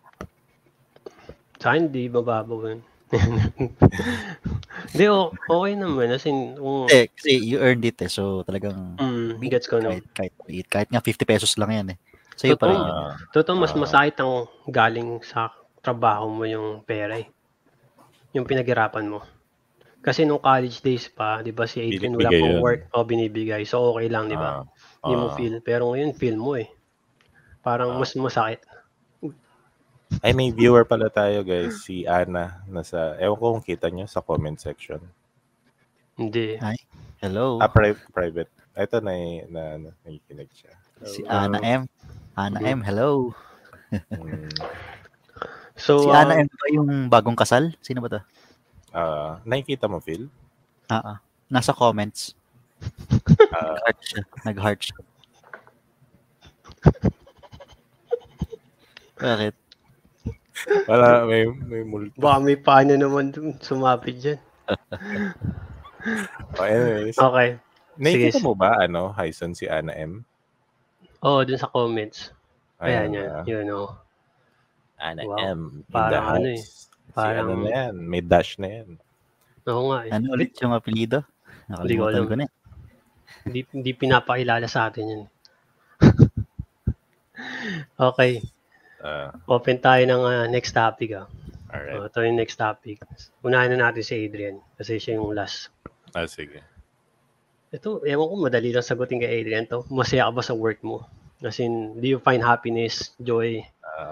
sa akin, di mababaw yun. [laughs] Hindi, okay naman. As in, kung, Eh, kasi you earned it eh. So talagang mm, gets ko na. kahit, kahit, kahit nga 50 pesos lang yan eh. Sa'yo pa rin. Totoo. yun. Ah, Totoo, mas masakit ang galing sa trabaho mo yung pera eh. Yung pinaghirapan mo. Kasi nung college days pa, di ba si Adrian wala pang yun. work o binibigay. So okay lang, di ba? ah, Hindi mo ah. feel. Pero ngayon, feel mo eh. Parang Ah. mas masakit. Ay, may viewer pala tayo, guys. Si Ana. Nasa, ewan ko kung kita niyo sa comment section. Hindi. Hello. Ah, pri- private. Ito na, na, na nakikinig siya. si Hello. Ana M. Ana M, hello. Mm, So, Si Ana M ba yung bagong kasal? Sino ba to? ah, nakikita mo, Phil? Ah, ah. Nasa comments. Ah, Heart siya. Nag-heart siya. Bakit? wala, may, may multo. baka may paano naman sumapit dyan. [laughs] Oh, anyways, Okay. nakikita sige. mo ba, ano, Hyson, si Ana M? Oo, dun sa comments. Ayan, yan. ah, Yun, oh. Ana Wow. M. Parang ano eh. house. Si Parang- ano na yan, may dash na yan. Oo nga eh. Ano ulit yung apelido? Hindi ko Nakalimutan alam. ko na eh. Hindi, hindi pinapakilala sa atin yun. [laughs] okay. Ah, Open tayo ng ah, next topic. Ah. alright. Oh, ito yung next topic. Unahin na natin si Adrian kasi siya yung last. Ah, sige. Ito, ewan ko, madali lang sagutin kay Adrian to. Masaya ka ba sa work mo? As in, do you find happiness, joy?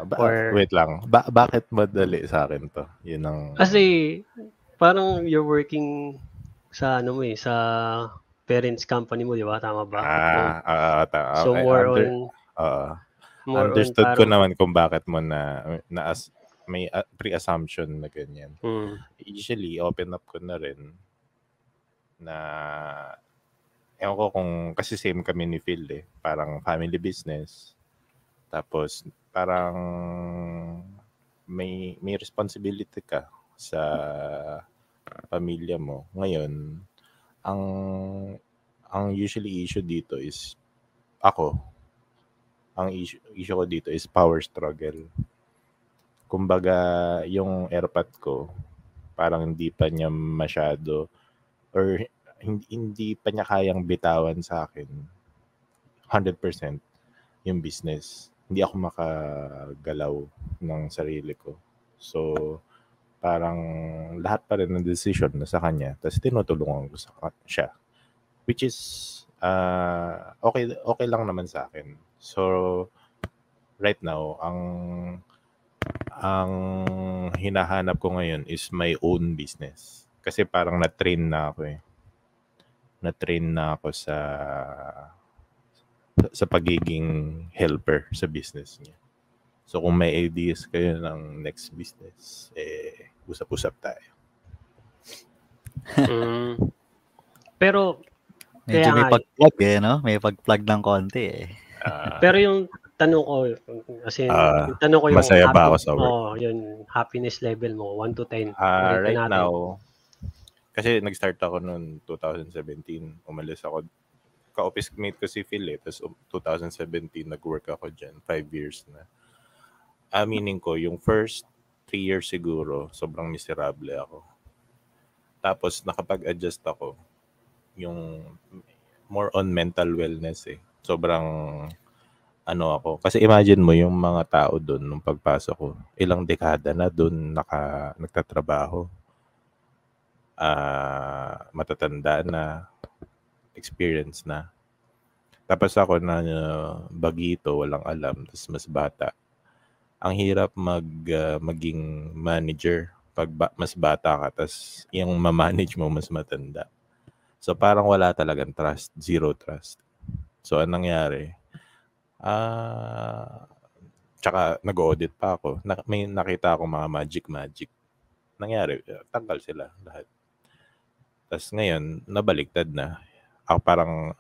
Ba- Or- wait lang. Ba- bakit madali sa akin to? Yun ang... Kasi, parang you're working sa ano mo eh, sa parents company mo, di ba? Tama ba? Ah, ah, ta- so, okay, more under- on, oo. more understood on ko parang, naman kung bakit mo na, na as, may uh, pre-assumption na ganyan. Hmm. Usually, open up ko na rin na ewan ko kung kasi same kami ni Phil eh. Parang family business. Tapos parang may may responsibility ka sa pamilya mo. Ngayon, ang ang usually issue dito is ako. Ang issue, issue ko dito is power struggle. Kumbaga, yung airpot ko, parang hindi pa niya masyado or hindi, hindi pa niya kayang bitawan sa akin 100% yung business. Hindi ako makagalaw ng sarili ko. So, parang lahat pa rin ng decision na sa kanya. Tapos tinutulungan ko sa siya. Which is, uh, okay, okay lang naman sa akin. So, right now, ang ang hinahanap ko ngayon is my own business. Kasi parang na-train na ako eh. Na-train na ako sa sa pagiging helper sa business niya. So kung may ideas kayo ng next business, eh, usap-usap tayo. Hmm. Pero, Medyo Kaya may pag-plug eh, no? May pag-plug ng konti eh. Ah, pero yung tanong ko, as in, Ah, yung tanong ko yung masaya ba ako sa work? Oh, yung happiness level mo, 1 to 10. ah, Rate right natin. now, kasi nag-start ako noong 2017. Umalis ako. Ka-office mate ko si Phil eh. Tapos um, 2017, nag-work ako dyan. Five years na. Aminin ko, yung first three years siguro, sobrang miserable ako. Tapos nakapag-adjust ako. Yung more on mental wellness eh. Sobrang ano ako. Kasi imagine mo yung mga tao doon nung pagpasok ko. Ilang dekada na doon naka, nagtatrabaho. Ah, matatanda na. Experience na. Tapos ako na uh, bagito, walang alam, tapos mas bata. Ang hirap mag ah, maging manager pag ba- mas bata ka, tapos yung ma-manage mo mas matanda. So parang wala talagang trust, zero trust. So anong nangyari? Ah, tsaka nag-audit pa ako. Na, may nakita ako mga magic magic. Nangyari, uh, tanggal sila lahat. Tapos ngayon, nabaliktad na. Ako parang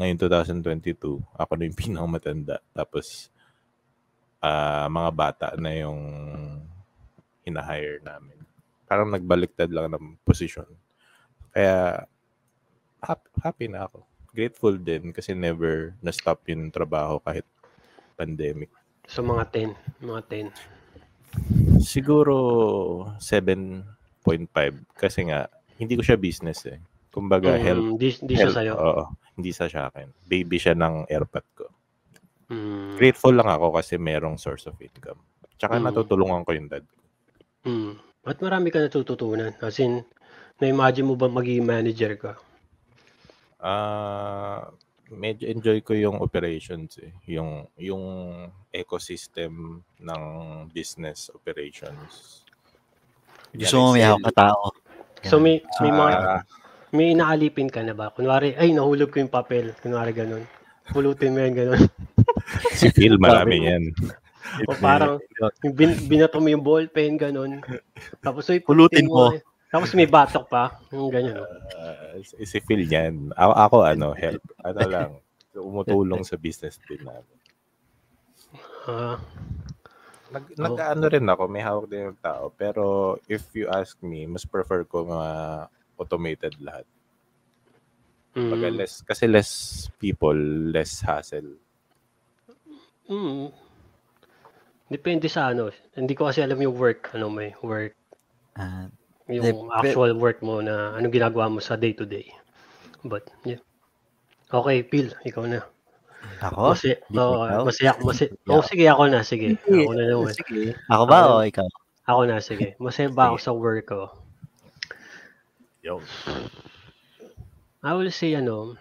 ngayon 2022, ako na yung [laughs] pinakamatanda. Tapos ah mga bata na yung hinahire namin. Parang nagbaliktad lang ng posisyon. Kaya happy, happy na ako. Grateful din kasi never na-stop yung trabaho kahit pandemic. So, mga 10. Mga 10. Siguro 7.5 kasi nga hindi ko siya business eh. Kumbaga help, Mm, di, di siya help sa'yo. oo, hindi sa sa akin. Baby siya ng airpot ko. Mm, Grateful lang ako kasi merong source of income. Tsaka Mm. natutulungan ko yung dad ko. mm. At marami ka natututunan. As in, na-imagine mo ba maging manager ka? Ah, medyo enjoy ko yung operations eh. Yung yung ecosystem ng business operations. Gusto mo may hawak na tao. So, may, may mga, Ah, may inaalipin ka na ba? Kunwari, ay, nahulog ko yung papel. Kunwari, ganun. Pulutin mo yan, ganun. [laughs] si Phil, marami yan. o parang, yung bin, binato mo yung ballpen, ganun. Tapos, ay, Pulutin mo. Tapos may batok pa. Yung ganyan. oh. Ah, si Phil yan. Ako, ako ano, help. Ano lang, umutulong sa business din namin. Ah, Nag, Oh. nag-ano rin ako, may hawak din yung tao. Pero if you ask me, mas prefer ko mga automated lahat. mm, Pag less, kasi less people, less hassle. mm. Depende sa ano. Hindi ko kasi alam yung work. Ano may work. Ah, Yung Dep- actual work mo na anong ginagawa mo sa day to day. But, yeah. Okay, Phil, ikaw na. Ako? Masaya, Di oh, masaya. Yeah. Oh, sige, ako na, sige. Ako na naman. Sige. Ako ba Ako- o ikaw? Ako na, sige. Masaya ba ako sa work ko? Yo. I will say, ano,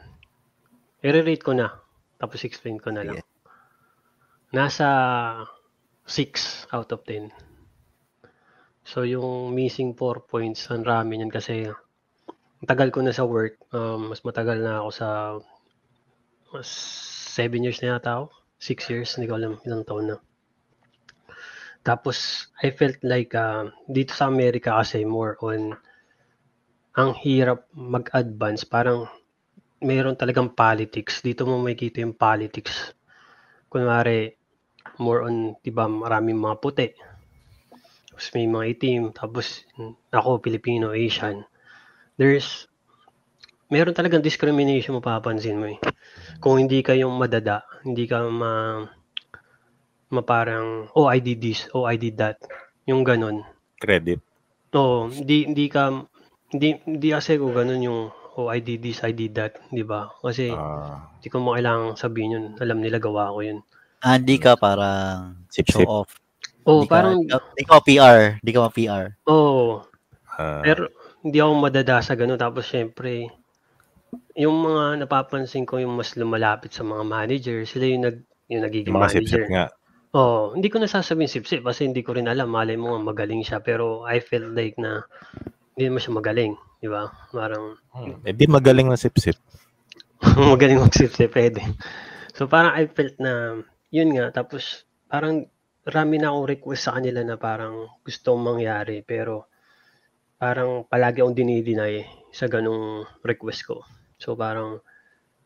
i-rate ko na. Tapos explain ko na lang. Nasa 6 out of 10. So, yung missing 4 points, ang rami niyan kasi ang tagal ko na sa work. Um, mas matagal na ako sa mas 7 years na yata ako. 6 years, hindi ko alam ilang taon na. Tapos, I felt like uh, dito sa Amerika kasi more on ang hirap mag-advance. Parang mayroon talagang politics. Dito mo makikita yung politics. Kunwari, more on, di ba, maraming mga puti. Tapos may mga itim. Tapos ako, Filipino, Asian. There's, meron talagang discrimination mapapansin mo eh. Kung hindi ka yung madada, hindi ka ma, ma parang, oh, I did this, oh, I did that. Yung ganun. Credit. Oo, hindi, hindi ka, hindi, hindi kasi ko ganun yung, oh, I did this, I did that, di ba? Kasi, Ah, hindi ko mo kailangang sabihin yun. Alam nila gawa ko yun. Ah, hindi ka parang Sip-sip. show off. Oo, ka- parang, Hindi ka, PR. Hindi ka ma-PR. oo. ah, Pero hindi ako madada sa ganun. Tapos syempre, yung mga napapansin ko yung mas lumalapit sa mga manager, sila yung, nag, yung nagiging yung mga manager. sip-sip nga. Oo, hindi ko nasasabing sip-sip kasi hindi ko rin alam. Malay mo nga magaling siya. Pero I felt like na hindi naman siya magaling. Di ba? Parang Hmm. Eh di magaling na sip-sip. [laughs] magaling mag-sip-sip pwede. So parang I felt na yun nga. Tapos parang rami na akong request sa kanila na parang gusto mangyari. Pero parang palagi akong dinideny sa ganong request ko. So parang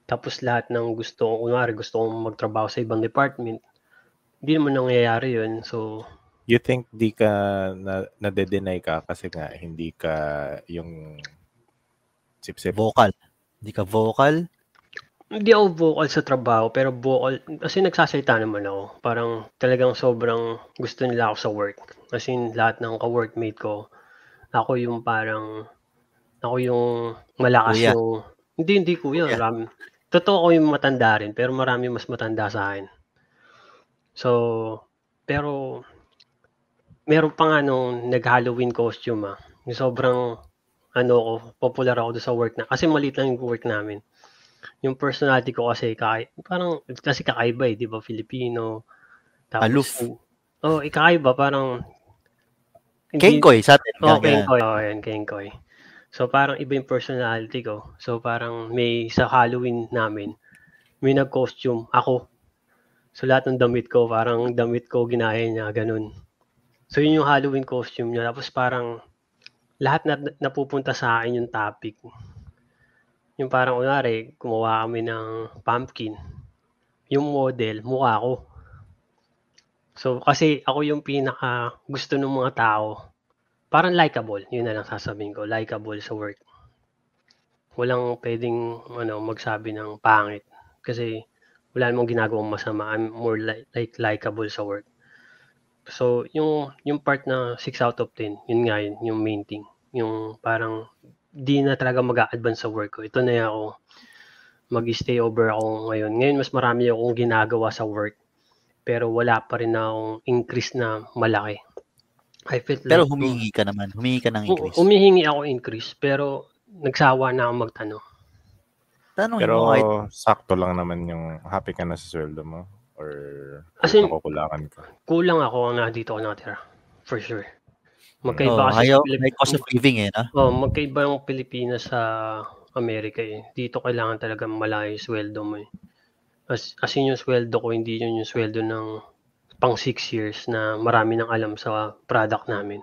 tapos lahat ng gusto ko, kunwari gusto kong magtrabaho sa ibang department, hindi naman nangyayari yun. So, You think di ka na, nade-deny ka kasi nga hindi ka yung sip-sip. Vocal. Hindi ka vocal. hindi ako vocal sa trabaho, pero vocal, kasi nagsasalita naman ako. Parang talagang sobrang gusto nila ako sa work. Kasi lahat ng ka-workmate ko, ako yung parang, ako yung malakas Kuya. yung, hindi, hindi kuya. Kuya. Marami, totoo ko yung matanda rin, pero marami mas matanda sa akin. So, pero, meron pa nga nung nag-Halloween costume ah. Yung sobrang, ano ko, popular ako sa work na. Kasi maliit lang yung work namin. Yung personality ko kasi, kaka- parang, kasi kakaiba eh, di ba? Filipino. Aloof. Oh, ikakaiba, parang, Kengkoy sa atin. Ganyan. Kengkoy. Oo, yan, Kengkoy. So, parang iba yung personality ko. So, parang may sa Halloween namin, may nag-costume. Ako. So, lahat ng damit ko, parang damit ko, ginaya niya, ganun. So, yun yung Halloween costume niya. Tapos parang, lahat na napupunta sa akin yung topic. Yung parang, unari, gumawa kami ng pumpkin. Yung model, mukha ko. So, kasi ako yung pinaka gusto ng mga tao parang likable, yun na lang sasabihin ko, likable sa work. Walang pwedeng ano, magsabi ng pangit kasi wala namang ginagawang masama. I'm more like, like likable sa work. So, yung yung part na 6 out of 10, yun nga yun, yung main thing. Yung parang di na talaga mag-a-advance sa work ko. Ito na ako mag-stay over ako ngayon. Ngayon mas marami akong ginagawa sa work pero wala pa rin akong increase na malaki. I felt Pero like- humingi ka naman. Humingi ka ng increase. Humihingi ako increase, pero nagsawa na ako magtanong. Tanong Pero mo kahit sakto lang naman yung happy ka na sa sweldo mo or As in- nakukulangan ka. Kulang ako na dito ako nakatira. For sure. Magkaiba oh, kasi ayaw, sa Pilip- may cost of living eh, no? Oh, magkaiba yung Pilipinas sa Amerika eh. Dito kailangan talaga malaki yung sweldo mo eh. As, as in yung sweldo ko, hindi yun yung sweldo ng pang 6 years na marami nang alam sa product namin.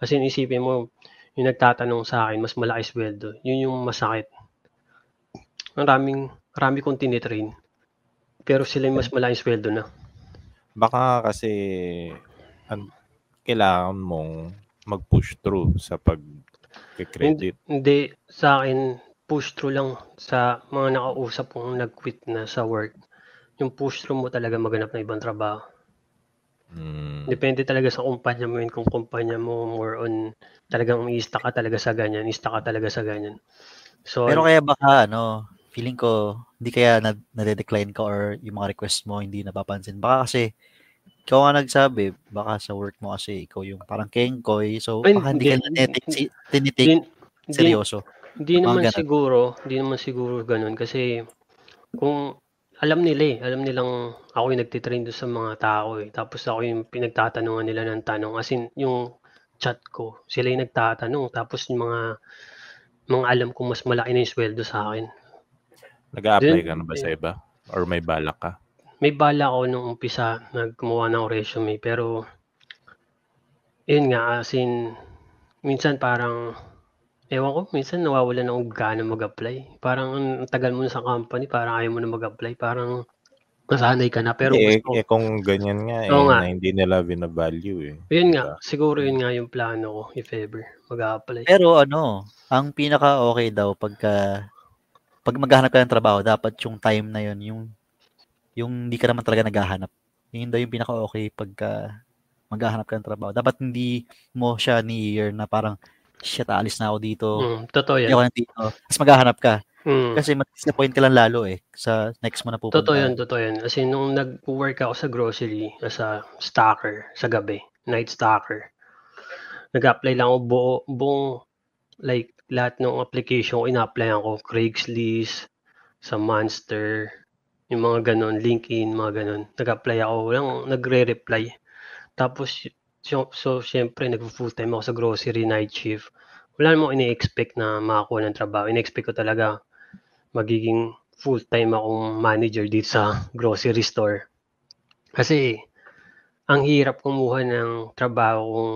Kasi isipin mo, yung nagtatanong sa akin, mas malaki sweldo. Yun yung masakit. Maraming, marami kong tinitrain. Pero sila yung mas malaki sweldo na. Baka kasi an, kailangan mong mag-push through sa pag-credit. Hindi, sa akin, push through lang sa mga nakausap kong nag-quit na sa work. Yung push through mo talaga maganap na ibang trabaho. Mm. Depende talaga sa kumpanya mo yun. Kung kumpanya mo more on talagang i-stack ka talaga sa ganyan, i-stack ka talaga sa ganyan. So, Pero kaya baka, ano, feeling ko, hindi kaya na, nade-decline ka or yung mga request mo hindi napapansin. Baka kasi, ikaw nga nagsabi, baka sa work mo kasi ikaw yung parang kengkoy. So, Ay, baka hindi ka hindi. na tinitik, seryoso. Hindi naman ganun. siguro, hindi naman siguro ganun kasi kung alam nila eh. Alam nilang ako yung nagtitrain doon sa mga tao eh. Tapos ako yung pinagtatanungan nila ng tanong. As in, yung chat ko, sila yung nagtatanong. Tapos yung mga, mga alam ko mas malaki na yung sweldo sa akin. Nag-a-apply ka na ba sa eh, iba? Or may balak ka? May bala ako nung umpisa, naggumawa ng resume. Pero, yun nga, as in, minsan parang, ewan ko, minsan nawawalan ng gana mag-apply. Parang ang tagal mo na sa company, parang ayaw mo na mag-apply. Parang nasanay ka na. Pero eh, gusto eh, kung ganyan nga, eh, nga. na hindi nila binavalue eh. yun nga, Diba? siguro yun nga yung plano ko, if ever, mag-apply. Pero ano, ang pinaka okay daw pagka pag maghahanap ka ng trabaho, dapat yung time na yun, yung yung hindi ka naman talaga naghahanap. Yun daw yung pinaka okay pagka maghahanap ka ng trabaho. Dapat hindi mo siya ni year na parang shit, aalis na ako dito. Mm, totoo Hindi yan. ako nandito. Tapos maghahanap ka. Mm. Kasi ma-disappoint ka lang lalo eh sa next mo na pupunta. Totoo yan, totoo yan. Kasi nung nag-work ako sa grocery as a stalker sa gabi, night stalker, nag-apply lang ako buo, buong, like, lahat ng application ko, ina-apply ako, Craigslist, sa Monster, yung mga ganon, LinkedIn, mga ganon. Nag-apply ako, lang nagre-reply. Tapos, so, so syempre, nag-full time ako sa grocery night shift. Wala namang ini-expect na makakuha ng trabaho. In-expect ko talaga magiging full-time akong manager dito sa grocery store. Kasi ang hirap kumuha ng trabaho kung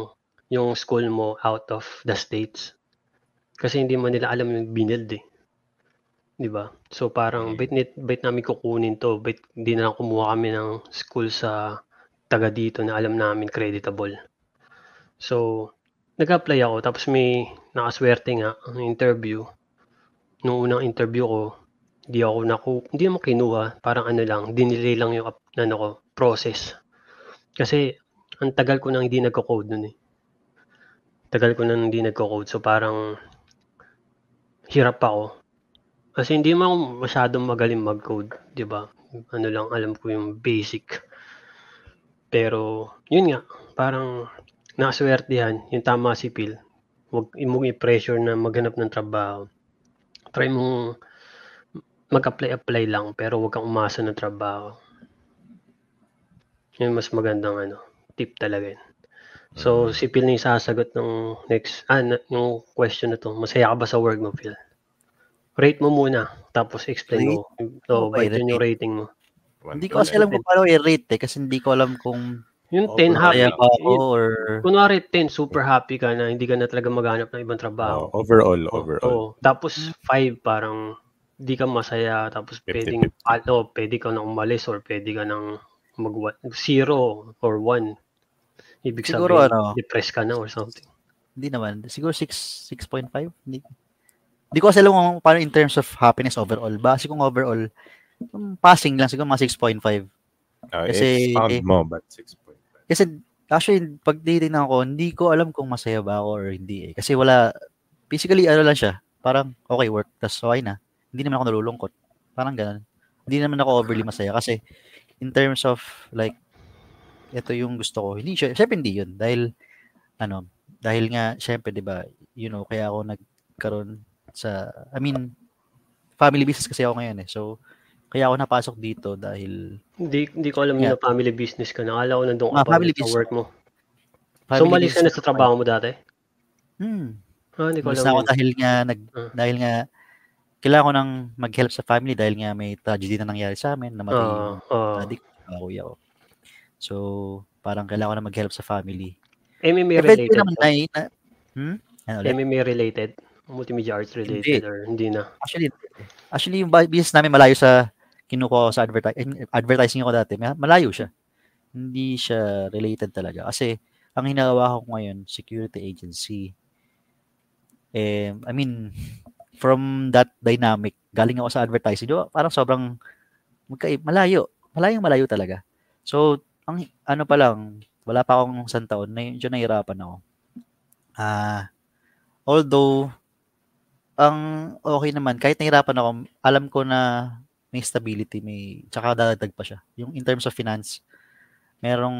yung school mo out of the states. Kasi hindi mo nila alam yung binild eh. 'Di ba? So parang bait, nit, bait namin kukunin to, bait hindi na lang kumuha kami ng school sa taga dito na alam namin creditable. So nag-apply ako tapos may nakaswerte nga ang interview. Nung unang interview ko, hindi ako naku, hindi mo kinuha, parang ano lang, dinilay lang yung ano ko, process. Kasi ang tagal ko nang hindi nagko-code nun eh. Tagal ko nang hindi nagko-code so parang hirap ako. Kasi hindi mo masyadong magaling mag-code, 'di ba? Ano lang alam ko yung basic. Pero yun nga, parang nakaswertehan, yung tama si Phil. Huwag mong i-pressure na maghanap ng trabaho. Try mong mag-apply-apply lang pero huwag kang umasa ng trabaho. Yun mas magandang ano, tip talaga yun. So, si Phil na yung sasagot ng next, ah, na- yung question na to. Masaya ka ba sa work mo, Phil? Rate mo muna, tapos explain mo. So, Okay, bakit yun yung rating mo. Hindi ko kasi alam kung paano i-rate eh. Kasi hindi ko alam kung Yung Oh, 10 happy. kaya ba ako or... Kunwari 10, super happy ka na hindi ka na talaga maghanap ng ibang trabaho. Oh, overall, overall. oo. Tapos 5 parang hindi ka masaya tapos 50-50. pwedeng ano, pwede ka nang umalis or pwede ka nang mag zero or 1. Ibig Siguro sabihin, ano, depressed ka na or something. Hindi naman. Siguro 6, 6.5. Hindi, hindi ko kasi alam kung paano in terms of happiness overall. Base kung overall, passing lang, siguro mga 6.5. Uh, Kasi- expound mo, but 6.5. Kasi actually, pag titignan ko, hindi ko alam kung masaya ba ako or hindi eh. Kasi wala, basically ano lang siya, parang okay, work, tas okay na. Hindi naman ako nalulungkot. Parang ganun. Hindi naman ako overly masaya kasi in terms of like, ito yung gusto ko. Hindi siya, syempre hindi yun. Dahil, ano, dahil nga, syempre, di ba, you know, kaya ako nagkaroon sa, I mean, family business kasi ako ngayon eh. So, kaya ako napasok dito dahil Hindi, hindi ko alam Yeah. na family business ka. Nakala ko nandun ka Ah, pa family sa work mo. so, family umalis ka na sa trabaho mo dati? Hmm. Ah, hindi ko alam ako dahil nga nag Ah. dahil nga kailangan ko nang mag-help sa family dahil nga may tragedy na nangyari sa amin, namatay Ah, ah. ko, mga kuya ko. So, parang kailangan ko na mag-help sa family. MMA Eventually related. naman na, na hmm? Ano ulit? MMA related. Multimedia arts related or hindi na. Actually, actually yung business namin malayo sa kinukuha ko sa advertising, advertising ako dati. ma- Malayo siya. Hindi siya related talaga. Kasi, ang hinagawa ko ngayon, security agency. Eh, I mean, from that dynamic, galing ako sa advertising, di ba? Parang sobrang magkai malayo. Malayong malayo talaga. So, ang ano pa lang, wala pa akong isang taon, na yun nahirapan ako. Ah, although, ang okay naman, kahit nahirapan ako, alam ko na may stability, may, tsaka dadagdag pa siya. Yung in terms of finance, merong,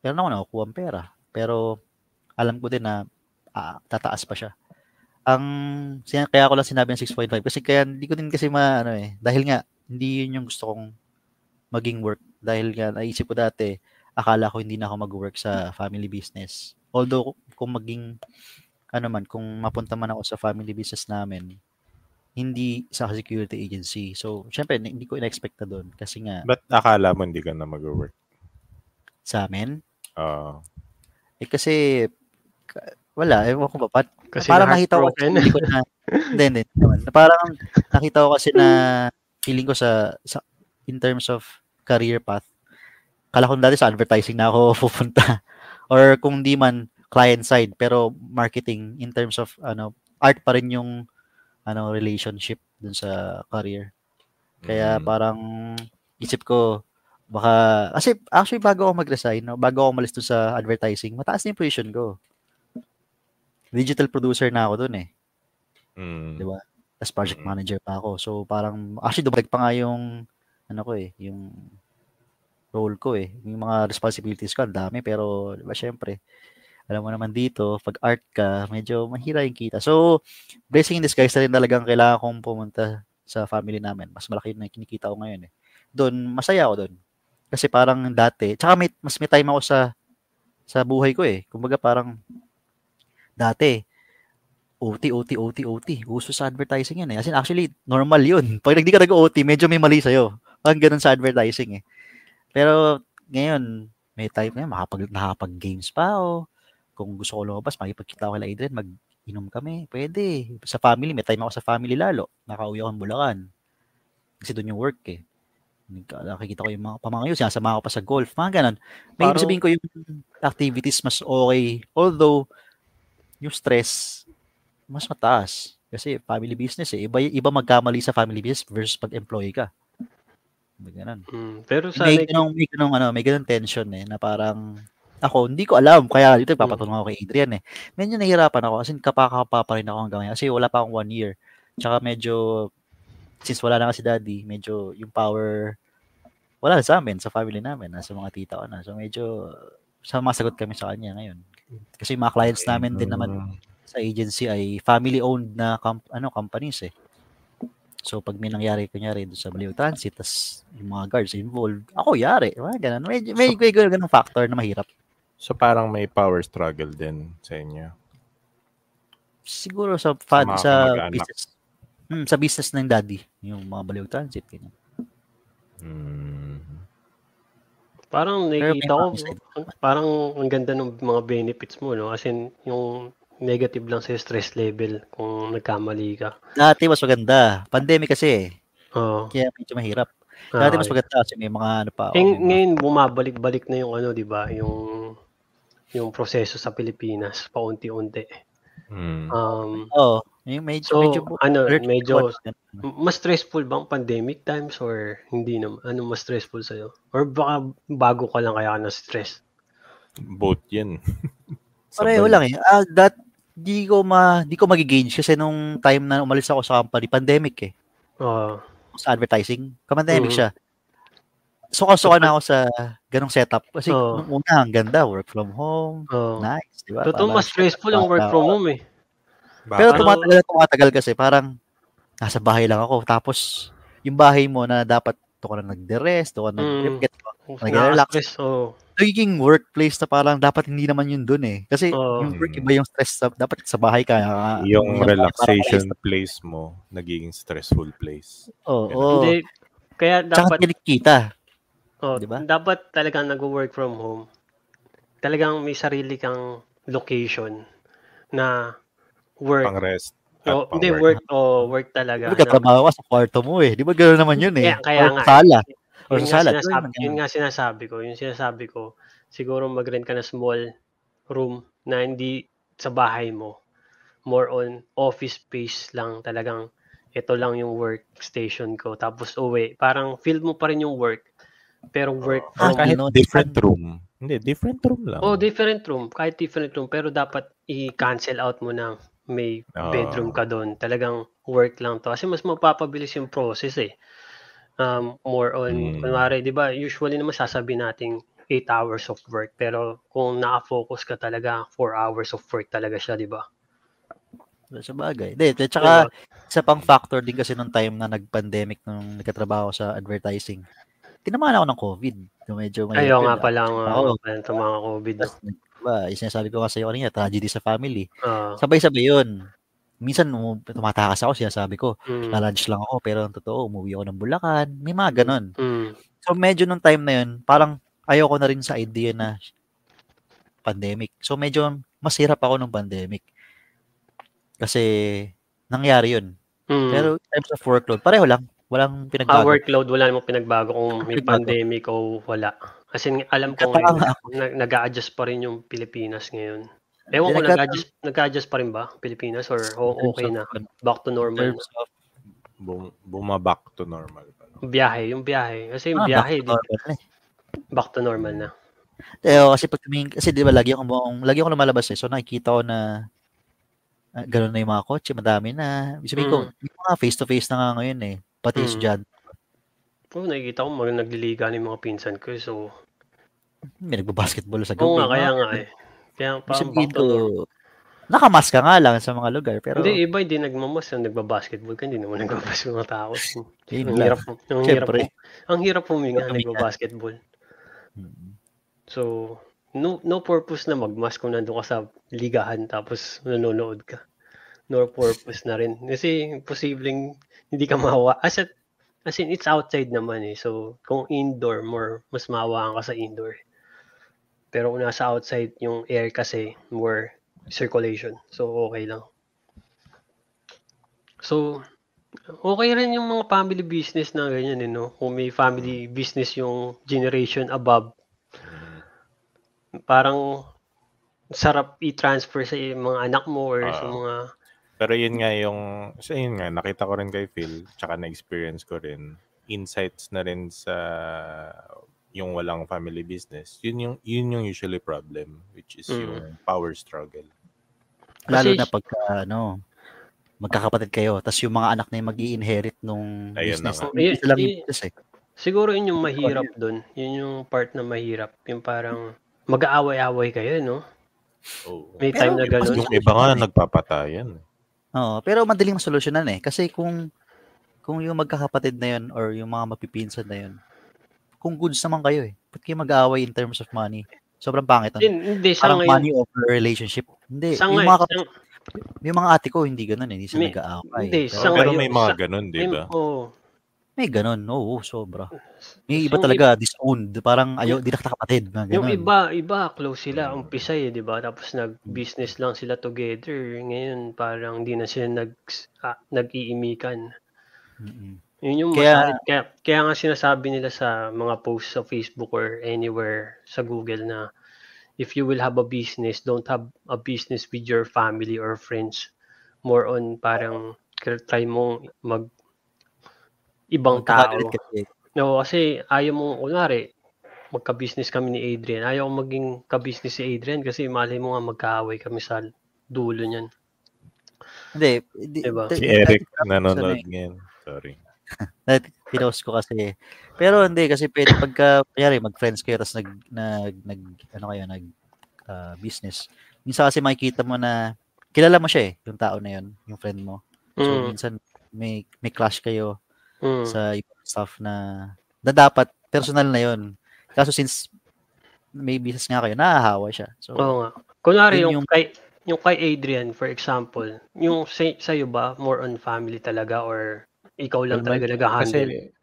meron ako nakukuha ang pera. Pero, alam ko din na ah, tataas pa siya. Ang, kaya ko lang sinabi ng 6.5 kasi kaya hindi ko din kasi ma, ano eh, dahil nga, hindi yun yung gusto kong maging work dahil nga naisip ko dati, akala ko hindi na ako mag-work sa family business. Although kung maging ano man, kung mapunta man ako sa family business namin, hindi sa security agency. So, syempre, hindi ko in-expect na doon. Kasi nga, Ba't akala mo hindi ka na mag-work? sa amin, Ah, eh kasi, ka- wala, ewan ko ba, pa, Kasi parang nakita ko, hindi ko na, [laughs] hindi, hindi, hindi naman. Parang nakita ko kasi na, feeling ko sa, sa, in terms of career path, kala ko dati sa advertising na ako [laughs] pupunta. Or kung di man, client side, pero marketing in terms of, ano, art pa rin yung, ano, relationship dun sa career. Kaya mm. parang isip ko baka kasi actually bago ako mag-resign, no, bago ako umalis sa advertising, mataas na yung position ko. Digital producer na ako doon eh, Mm. 'di ba? As project Mm. manager pa ako. So parang actually dumagdag pa nga yung ano ko eh, yung role ko eh. Yung mga responsibilities ko, ang dami pero 'di ba syempre, alam mo naman dito, pag art ka, medyo mahira yung kita. So, blessing in disguise na rin talagang kailangan kong pumunta sa family namin. Mas malaki na kinikita ko ngayon eh. Doon, masaya ako doon. Kasi parang dati, tsaka may, mas may time ako sa sa buhay ko eh. Kumbaga parang dati, OT, OT, OT, OT. Uso sa advertising yan eh. As in, actually, normal yun. [laughs] Pag hindi ka nag-OT, medyo may mali sa'yo. Parang ganun sa advertising eh. Pero ngayon, may time na makapag, nakapag-games pa ako. Kung gusto ko lumabas, makipagkita ako kay Adrian, mag-inom kami. Pwede. Sa family, may time ako sa family lalo. Nakauwi ako ng Bulacan. Kasi doon yung work eh. Nakikita ko yung mga pamangay yun, sinasama ko pa sa golf, mga ganun. May Parang- sabihin ko yung activities mas okay. Although, yung stress, mas mataas. Kasi family business eh. Iba, iba magkamali sa family business versus pag employee ka. May ganun. Mm, pero sa May ganung, may ganung, ano, may ganung tension eh, na parang, ako, hindi ko alam. Kaya dito, papatulong ako kay Adrian eh. Medyo nahihirapan ako. Kasi kapaka-kapa pa rin ako hanggang ngayon. Kasi wala pa akong one year. Tsaka medyo, since wala na kasi daddy, medyo yung power, wala sa amin, sa family namin, nasa mga tita ko na. So medyo, sa masagot kami sa kanya ngayon. Kasi mga clients namin din naman Mm. sa agency ay family-owned na com- ano, companies eh. So, pag may nangyari, kunyari, doon sa Baliw Transit, tas yung mga guards involved, ako yari. Mga ganun. May, may, may ganun factor na mahirap. So parang may power struggle din sa inyo. Siguro sa fan, mga sa, kamag-anak. business. Hmm, sa business ng daddy, yung mga Baliw Transit. Ganyan. Mm. parang nakikita ko, parang ang ganda ng mga benefits mo, no? As in, yung negative lang sa stress level kung nagkamali ka. Dati mas maganda. Pandemic kasi eh. Oo. Kaya medyo mahirap. Dati mas Okay. maganda kasi may mga ano pa. Eh, may mga- ngayon bumabalik-balik na yung ano, 'di ba? Yung yung proseso sa Pilipinas paunti-unti. Mm. Um, Oo. yung medyo, so medyo, ano, medyo mas stressful bang pandemic times or hindi naman? Ano mas stressful sa'yo? Or baka bago ka lang kaya ka na stress? Both yan. [laughs] Pareho lang eh. Ah, that, di ko ma, di ko magi-gauge kasi nung time na umalis ako sa company, pandemic eh. Oo. Sa advertising. Ka-pandemic Mhm. siya. Suka-suka na ako sa ganong setup. Kasi Oo. nung una, ang ganda. Work from home. Oo. Nice. Di ba? Totoo, mas stressful yung work from home eh. Pero Bakit? tumatagal at tumatagal kasi parang nasa bahay lang ako. Tapos, yung bahay mo na dapat doon ka na nagde-rest, doon ka na Mm. get. Nag-relax. Oo. Nagiging workplace na parang dapat hindi naman yun dun eh. Kasi Oo. yung work, iba yung stress. Sa, dapat sa bahay ka. ah, yung ka relaxation para- place mo, nagiging stressful place. Oo. Ganun. oo. Hindi, kaya Tsaka dapat, kinikita. Oh, di ba? dapat talagang nag-work from home. Talagang may sarili kang location na work. Pang rest Oh, pang hindi, work. work. Oh, work talaga. Di ba katrabaho ka sa kwarto mo eh. Di ba gano'n naman yun eh. Kaya- kaya Or nga. sa sala. Or yun, sa sala. sinasabi, yun nga sinasabi ko. Yung sinasabi ko, siguro mag-rent ka na small room na hindi sa bahay mo. More on office space lang talagang ito lang yung workstation ko. Tapos uwi. Parang feel mo pa rin yung work. Pero work Ah, from kahit different room. Hindi, different room lang. Oh, different room. Kahit different room. Pero dapat i-cancel out mo na may Ah. bedroom ka doon. Talagang work lang to. Kasi mas mapapabilis yung process eh. Um, more on, Hmm. kunwari, di ba, usually naman sasabi natin 8 hours of work. Pero kung naka-focus ka talaga, 4 hours of work talaga siya, di ba? Sa bagay. Hindi, at saka isa pang factor din kasi nung time na nag-pandemic nung nagkatrabaho sa advertising. Tinamaan ako ng COVID. So, medyo may Ayaw nga pala ang uh, ito mga COVID. Tapos, diba, sinasabi ko kasi kanina, tragedy sa family. Ah, Sabay-sabay yun. Minsan, um, tumatakas ako, sinasabi ko, mm, lalunch lang ako, pero ang totoo, umuwi ako ng Bulacan. May mga ganon. mm, So, medyo nung time na yun, parang ayoko na rin sa idea na pandemic. So, medyo mas hirap ako nung pandemic. Kasi, nangyari yun. mm. Pero, in terms of workload, pareho lang. Walang Ah, pinagbago. workload, wala namang pinagbago kung may Pinagbago. pandemic o wala. Kasi alam ko ngayon, nga nag- nag-a-adjust pa rin yung Pilipinas ngayon. Ewan ko, nag-a-adjust, nag-a-adjust pa rin ba Pilipinas or o- in okay na? of- Back to normal na? of Bum- bumaback to normal. pa, no? Biyahe, yung biyahe. Kasi yung ah, biyahe, back to di, normal na eh. back to normal na. Eh, oh, kasi pag tumingin, kasi di ba lagi ako, lagi ako lumalabas eh. So nakikita ko na ah, ganun na yung mga kotse, madami na. Sabihin ko, Mm. yung mga face-to-face na nga ngayon eh. Pati Mm. mm. estudyante. Oo, nakikita ko mga nagliliga ng mga pinsan ko. So, May nagbabasketball sa gabi. oo nga, kaya nga eh. Kaya parang back to ko, normal. nakamask ka nga lang sa mga lugar. Pero, Hindi, iba hindi nagmamas yung nagbabasketball ka. Hindi naman nagbabasketball mga tao. Ang hirap, ang hirap, Siyempre. ang hirap huminga nagbabasketball. Mm. So, no no purpose na magmask kung nandun ka sa ligahan tapos nanonood ka. No purpose na rin. Kasi posibleng hindi ka mahawa. As, in- as in, it's outside naman eh. So, kung indoor, more, mas mahawaan ka sa indoor. Pero kung nasa outside, yung air kasi, more circulation. So, okay lang. So, okay rin yung mga family business na ganyan, eh, no? Kung may family business yung generation above, parang sarap i-transfer sa mga anak mo or sa Ah. mga Pero yun nga yung, so yun nga, nakita ko rin kay Phil, tsaka na-experience ko rin, insights na rin sa yung walang family business. Yun yung, yun yung usually problem, which is Mm. yung power struggle. Lalo Kasi- na pagka, ano, magkakapatid kayo, tapos yung mga anak na yung mag inherit nung Ayun na business. nga. Eh, sila eh, business eh. siguro yun yung mahirap doon. Yun yung part na mahirap. Yung parang mag-aaway-away kayo, no? Oo. May Pero time na ganun. Yung iba nga nagpapatayan. Oo, pero madaling masolusyonan eh. Kasi kung kung yung magkakapatid na yun or yung mga mapipinsan na yun, kung goods naman kayo eh. Ba't kayo mag-aaway in terms of money? Sobrang pangit. Ano? Hindi, hindi sa Parang ngayon. money over relationship. Hindi. Sa yung, mga, sa, kap- yung mga ate ko, hindi ganun eh. Hindi sila May- nag-aaway. hindi, Pero sa Pero ngayon, may mga sa- ganun, di ba? oh, may ganun. Oo, sobra. May iba Yung talaga disowned. Parang ayaw, di na kita kapatid. Mga ganun. Yung iba, iba, close sila, umpisa eh, di ba? Tapos nag-business lang sila together. Ngayon, parang hindi na sila nag, ah, nag-iimikan. Mm-mm. Yun yung Kaya- kaya, kaya, kaya nga sinasabi nila sa mga posts sa Facebook or anywhere sa Google na if you will have a business, don't have a business with your family or friends. More on parang try mong mag ibang tao. Kasi. No, kasi ayaw mo, kunwari, magka-business kami ni Adrian. Ayaw ko maging ka-business si Adrian kasi malay mo nga magkaaway kami sa dulo niyan. Hindi. hindi Diba? Si Eric nanonood eh. ngayon. Sorry. Pinost ko kasi. Pero hindi, kasi pwede pagka, kanyari, mag-friends kayo, tapos nag, nag, nag, ano kayo, nag, ah, business. Minsan kasi makikita mo na, kilala mo siya eh, yung tao na yun, yung friend mo. So, Mm, minsan, may, may clash kayo mm. sa stuff na, na dapat, personal na yun. Kaso since, may business nga kayo, nahahawa siya. So, Oo nga. Kunwari Yun yung, yung- kay yung kay Adrian for example, yung sa sa'yo ba more on family talaga or ikaw lang Well, talaga nag-handle? Kasi,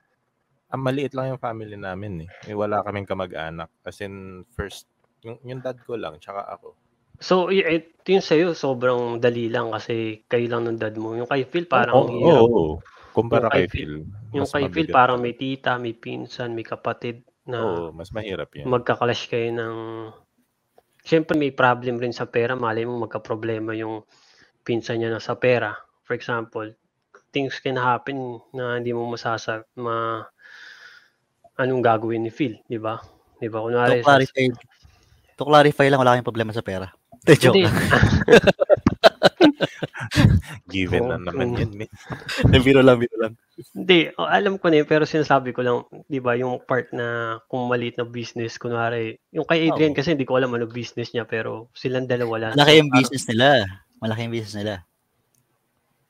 ang maliit lang yung family namin eh. May wala kaming kamag-anak. As in, first, yung, yung dad ko lang, tsaka ako. So, eh, ito yung sa'yo, sobrang dali lang kasi kayo lang ng dad mo. Yung kay Phil, Oo, parang ang hirap. oo. Kumpara kay Phil. yung kay Phil, parang may tita, may pinsan, may kapatid na Oo, mas mahirap yan. magka-clash kayo ng... Siyempre, may problem rin sa pera. Malay mo, magka-problema yung pinsan niya na sa pera. For example, things can happen na hindi mo masasa... Ma, anong gagawin ni Phil, di ba? Di ba? to Kunwari, clarify, to clarify lang, wala kayong problema sa pera. [laughs] Hindi, joke lang. [laughs] [laughs] Given na naman oo. yan. men. biro lang, biro lang. Hindi, o, alam ko na yun, pero sinasabi ko lang, di ba, yung part na kung maliit na business, kunwari, yung kay Adrian Oo. kasi hindi ko alam ano business niya, pero silang dalawa lang. Malaki yung business nila. Malaki yung business nila.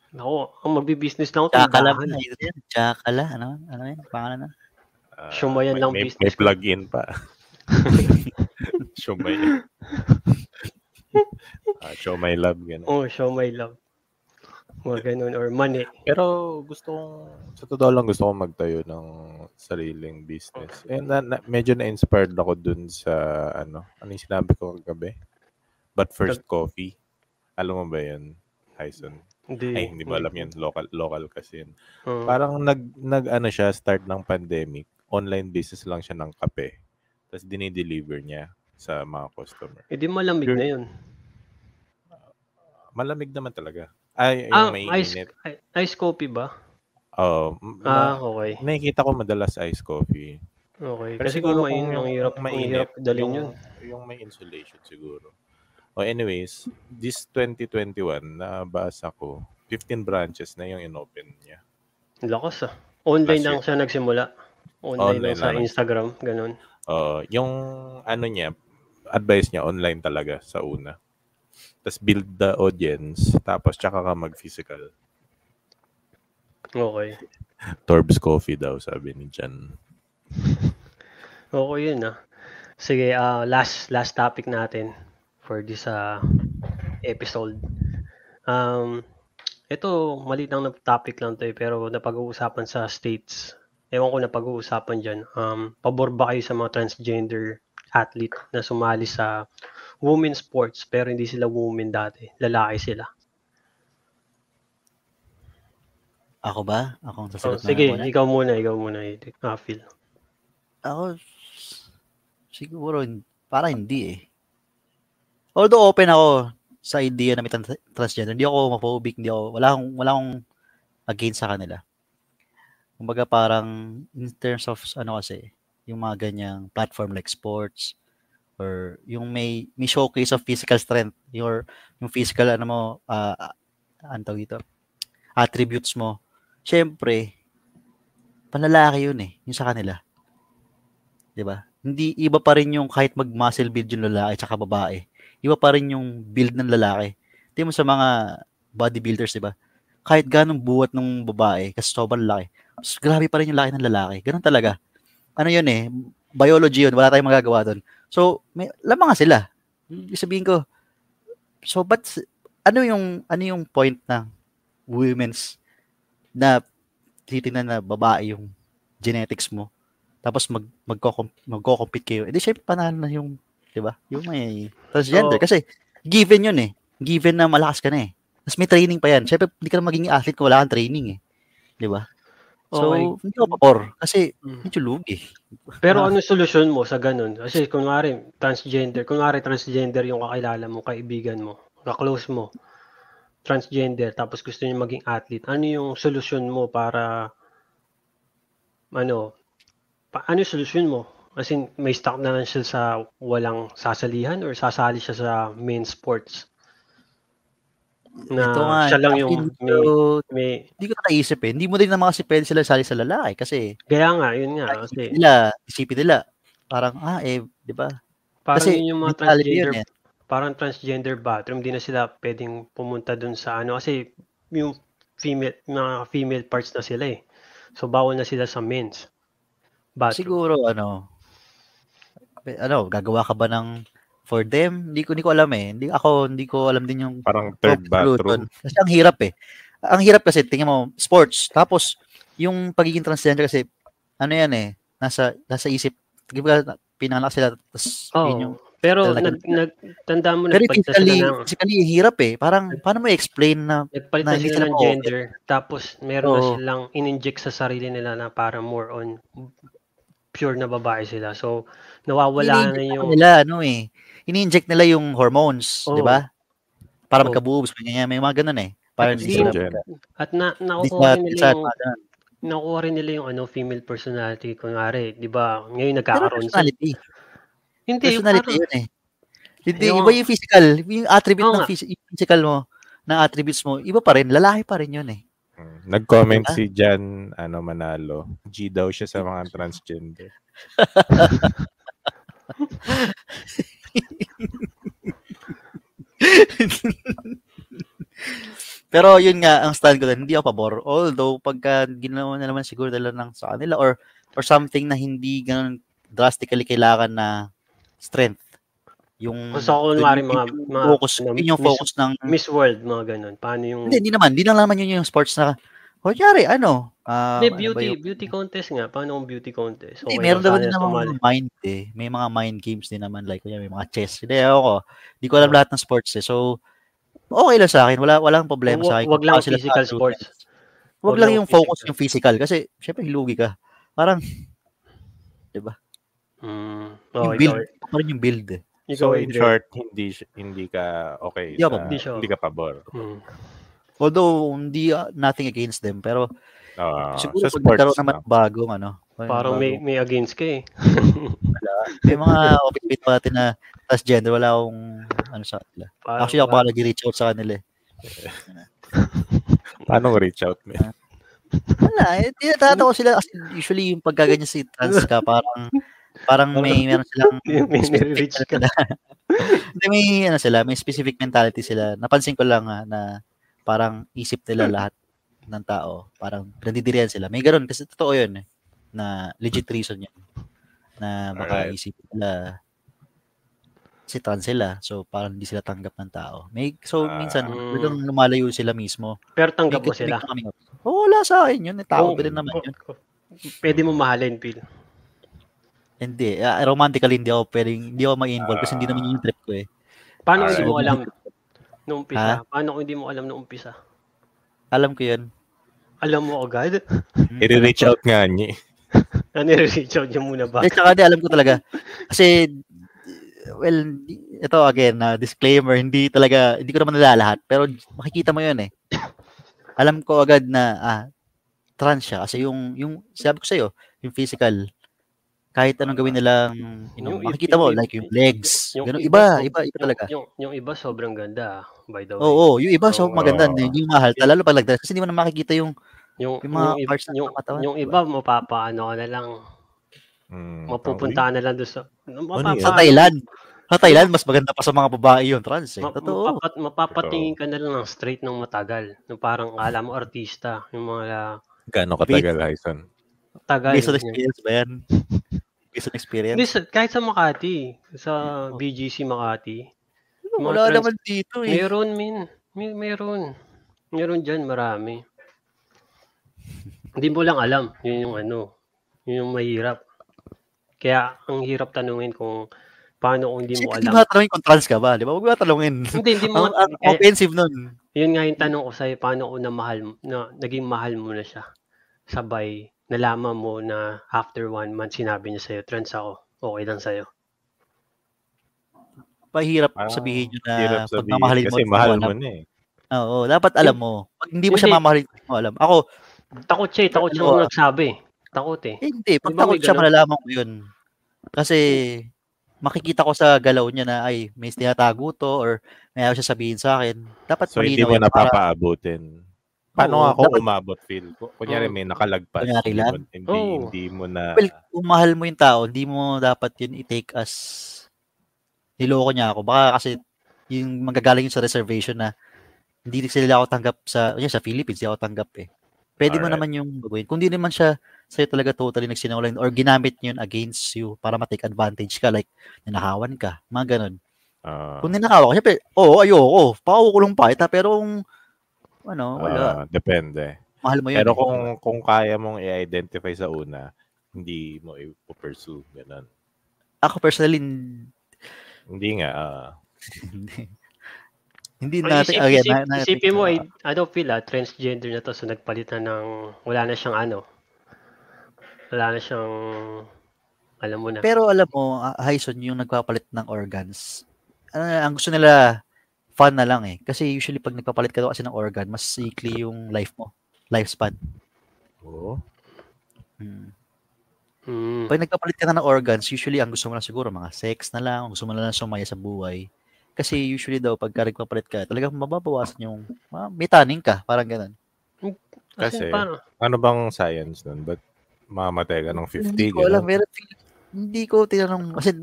Ako, ang magbi-business lang ako. Chakala ba? Yan. Chakala. Ano? Ano yun? Pangalan na? Ah, Shumayan may- lang may, business May plug-in pa. [laughs] Shumay. [laughs] [laughs] ah, show my love. Ganun. Oh, show my love. Mga ganun. Or money. Pero gusto kong, sa totoo lang gusto kong magtayo ng sariling business. Eh, na, na, medyo na-inspired ako dun sa, ano, ano yung sinabi ko kagabi? But first coffee. Alam mo ba yun, Hyson? Hindi. Ay, hindi mo alam yun. Local, local kasi yun. Oo. Parang nag, nag, ano siya, start ng pandemic. Online business lang siya ng kape. Tapos dinideliver niya sa mga customer. Hindi malamig You're- na yun. Malamig naman talaga. Ay, yung Ah, may ice, init. ice coffee ba? Oo. m- Ah, okay. nakikita ko madalas ice coffee. Okay. Pero Kasi siguro kung main, ang hirap, mainit, hirap dalhin yung, yun. Yung may insulation siguro. O anyways, this 2021, nabasa ko, 15 branches na yung inopen niya. Lakas ah. Online Last lang siya nagsimula. Online, Online lang sa lang. Instagram. Ganun. Uh, yung ano niya, advice niya online talaga sa una. Tapos build the audience, tapos tsaka ka mag-physical. Okay. Torbs Coffee daw, sabi ni Jan. [laughs] Okay yun ah. Sige, ah, last last topic natin for this ah, episode. Um, ito, maliit lang na topic lang to eh, pero napag-uusapan sa states. Ewan ko na pag-uusapan dyan. Um, pabor ba kayo sa mga transgender athlete na sumali sa women's sports pero hindi sila women dati. Lalaki sila. Ako ba? Ako ang sasagot na sige, muna? ikaw muna, ikaw muna. Ah, Phil. Ako, siguro, para hindi eh. Although open ako sa idea na may trans- transgender, hindi ako homophobic, hindi ako, wala akong, wala akong against sa kanila. Kumbaga parang, in terms of, ano kasi, yung mga ganyang platform like sports, or yung may, may showcase of physical strength, your, yung physical, ano mo, uh, ano dito, attributes mo, syempre, panlalaki yun eh, yung sa kanila. 'di ba? Hindi iba pa rin yung kahit mag-muscle build yung lalaki tsaka babae. Iba pa rin yung build ng lalaki. Tingnan mo sa mga bodybuilders, 'di ba? Kahit ganong buhat ng babae, kasi sobrang laki. mas grabe pa rin yung laki ng lalaki. Ganun talaga. Ano yun eh, biology yun, wala tayong magagawa doon. So, may lamang nga sila. Sabihin ko, so but ano yung ano yung point ng women's na titingnan na babae yung genetics mo tapos mag magko magko-compete kayo. Edi syempre panalo na yung, 'di ba? Yung may transgender Oo. kasi given 'yun eh. Given na malakas ka na eh. Tapos may training pa 'yan. Syempre hindi ka na magiging athlete kung wala kang training eh. 'Di ba? So, Okay. hindi ako papor kasi Mm. medyo lugi. Pero Ah. ano solusyon mo sa ganun? Kasi kunwari transgender, kunwari transgender yung kakilala mo, kaibigan mo, ka-close mo, transgender, tapos gusto niya maging athlete. Ano yung solusyon mo para ano, pa, ano yung solusyon mo? As in, may stuck na lang siya sa walang sasalihan or sasali siya sa main sports? Na Ito nga, siya lang yung hindi may, ko- may, hindi ko naisip eh. Hindi mo din naman kasi pwede sila sali sa lalaki kasi kaya nga, yun nga, kasi nila, isipin nila, parang, ah eh, di ba? parang Kasi yun yung mga transgender yun eh. parang transgender bathroom, di na sila pwedeng pumunta dun sa ano kasi yung female mga female parts na sila eh. So bawal na sila sa men's bathroom. Siguro ano ano, gagawa ka ba ng for them? Hindi ko hindi ko alam eh. Hindi ako hindi ko alam din yung Parang third bathroom. Kasi ang hirap eh. Ang hirap kasi tingnan mo sports tapos yung pagiging transgender kasi ano yan eh nasa nasa isip pinanganak sila tapos Oo. yun yung Pero talaga- nag, nag tanda mo pero physically, sila ng physically hirap eh. Parang paano mo i-explain na nagpalitan na hindi sila ng gender tapos meron na Oo. silang in-inject sa sarili nila na para more on pure na babae sila. So nawawala na yung nila ano eh. Ini-inject nila yung hormones, Oo. 'di ba? Para Oo. magka-boobs, ganyan, may mga ganun eh. Para hindi Hindi sila at na nakukuha rin nila yung nakuha rin nila yung ano female personality kunwari, 'di ba? Ngayon nagkakaroon personality. Hindi, yung Personality yun eh. Hindi, Yung- iba yung physical. Yung attribute Oo ng phys- yung physical mo, na attributes mo, iba pa rin. Lalaki pa rin yun eh. Mm. Nag-comment Diba? si Jan ano, Manalo. G daw siya sa mga transgender. [laughs] [laughs] Pero yun nga, ang stand ko doon, hindi ako pabor. Although, pagka ginawa na naman siguro nila ng sa kanila or or something na hindi ganun drastically kailangan na strength. Yung, Gusto ko kunwari mga, yung mga focus, ano, yun yung Miss- focus ng, Miss World, mga ganun. Paano yung... hindi, hindi naman, hindi lang naman yun yung sports na, kunyari, ano, ah, Hindi, ano ba beauty, yung- beauty contest nga. Paano yung beauty contest? Okay meron naman din naman mga mind eh. May mga mind games din naman like kunya may mga chess. Hindi ako. Hindi ko alam lahat ng sports eh. So okay lang sa akin. Wala walang problema Wag- sa akin. wag kung lang sila physical sa- sports. Wag Wag lang yung focus physical. yung physical kasi syempre hilugi ka. Parang Mm. yung Oh, build, ikaw, pa rin yung build eh. ikaw So in short, hindi hindi ka okay Hindi sa, hindi ka pabor. Mm. Although hindi uh, nothing against them pero Ah, siguro sa pag nagkaroon naman ng bagong ano. Parang may, bagong- may against ka eh. may mga opinion natin na transgender wala akong ano sa kanila. Parang, Actually ako pa nag-reach out sa kanila eh. [laughs] Paano reach out mo? Wala, eh, tinatatawa sila kasi usually yung pagkaganyan si trans ka, parang parang may meron silang [laughs] May- ano ka. [laughs] Hindi, may ano sila, may specific mentality sila. Napansin ko lang ha, na parang isip nila lahat ng tao, parang pinandidirihan sila. May ganun kasi totoo 'yun eh, na legit reason 'yan. Na baka Alright. isip nila si trans sila. So parang hindi sila tanggap ng tao. May so Ah. minsan Mm. talagang lumalayo sila mismo. Pero tanggap mo May- sila. coming out. Oo, wala sa akin yun. Eh, Tao ko rin naman yun. Pwede mo mahalin, Phil. Hindi. ah, romantically, hindi ako pwedeng, hindi ako mag-involve kasi hindi naman yun yung trip ko eh. Paano Alright. hindi mo alam nung umpisa? Ha? Paano kung hindi mo alam nung umpisa? Alam ko yun. Alam mo agad? [laughs] I-reach out nga niya. eh. [laughs] Ano reach out niya muna ba? Eh, tsaka di, alam ko talaga. Kasi, well, ito again, na disclaimer, hindi talaga, hindi ko naman nalalahat. Pero makikita mo yun eh. Alam ko agad na, ah, trans siya. Kasi yung, yung, sabi ko sa'yo, yung physical, kahit anong gawin nilang, you know, Yung- makikita mo, yung- like yung legs, yung ganun, iba, iba, so- iba, iba talaga. Yung, yung iba sobrang ganda, by the way. Oo, yung iba so Oo. maganda, hindi yung mahal, lalo pag nagdress kasi hindi mo na makikita yung Yung, Yung mga iba, parts ng yung, katawan, yung iba, mapapaano ka na lang, Hmm, mapupunta na lang doon sa, yun? mapapa, sa Thailand. Sa Thailand mas maganda pa sa mga babae yung trans eh. ma- Totoo. mapapat, mapapatingin ka na lang ng straight ng matagal. Yung parang kala mo artista, yung mga Gaano katagal, Hyson? tagal. Based on Yung- experience ba yan? On experience? Hindi, sa, kahit sa Makati, sa BGC Makati, mga Wala trans- naman dito eh. meron min. May, meron. Meron dyan, marami. Hindi mo lang alam. Yun yung ano. Yun yung mahirap. Kaya, ang hirap tanungin kung paano kung hindi mo alam. mo tatanungin kung trans ka ba? Di ba? Huwag mo tatanungin. Hindi, hindi mo. Ang, ang kaya- offensive nun. yun nga yung tanong ko sa'yo, paano kung na mahal, na, naging mahal mo na siya? Sabay, nalaman mo na after one month, sinabi niya sa'yo, trans ako, okay lang sa'yo. Pahirap Ah, sabihin yun na Hirap pag sabihin. mamahalin mo. Kasi mahal alam. mo na eh. Oo, dapat alam mo. Pag hindi mo siya mamahalin, hindi mo alam. Ako, Takot siya eh, takot siya Ano, nagsabi. Takot eh. eh, hindi. Pag Di ba may takot siya, ganun? malalaman ko yun. Kasi, makikita ko sa galaw niya na, ay, may tinatago to, or may ayaw siya sabihin sa akin. Dapat So, hindi mo yun para- napapaabutin. Paano Oo, ako dapat- umabot, Phil? Ku- Kunyari, Oo. may nakalagpas. Kunyari Hindi, lang? mo, hindi, Oo. hindi mo na... Well, kung mahal mo yung tao, hindi mo dapat yun i-take as niloko niya ako. Baka kasi yung magagaling yun sa reservation na hindi sila ako tanggap sa, yun, sa Philippines, hindi ako tanggap eh. Pwede mo Alright. naman yung gagawin. Kung di naman siya sa'yo talaga totally nagsinungaling or ginamit yun against you para ma-take advantage ka, like ninakawan ka, mga ganun. ah, Kung ninakawan ka, syempre, oo, ayoko, pakukulong pa kita, pero kung, ano, wala, ah, depende. mahal mo yun. Pero eh. kung kung kaya mong i-identify sa una, hindi mo i-pursue. Ganun. Ako personally, Hindi nga. ah. [laughs] hindi. Natin, isip, again, isip, na, na, isipin mo, eh, ano Phil ah, transgender na to, so nagpalit na ng, wala na siyang ano, wala na siyang, alam mo na. Pero alam mo, ah, Hyson, yung nagpapalit ng organs, ah, ang gusto nila, fun na lang eh. Kasi usually pag nagpapalit ka daw kasi ng organ, mas sikli yung life mo. Lifespan. Oo. Hmm. Hmm. Pag nagpapalit ka na ng organs, usually ang gusto mo lang siguro mga sex na lang, gusto mo na lang sumaya sa buhay. Kasi usually daw, pagka nagpapalit ka, talagang mababawasan yung, ah, may taning ka, parang ganun. Kasi, paano? Ano bang science nun? Ba't mamatay ka ng 50? Hindi ko alam, meron hindi ko tinanong, kasi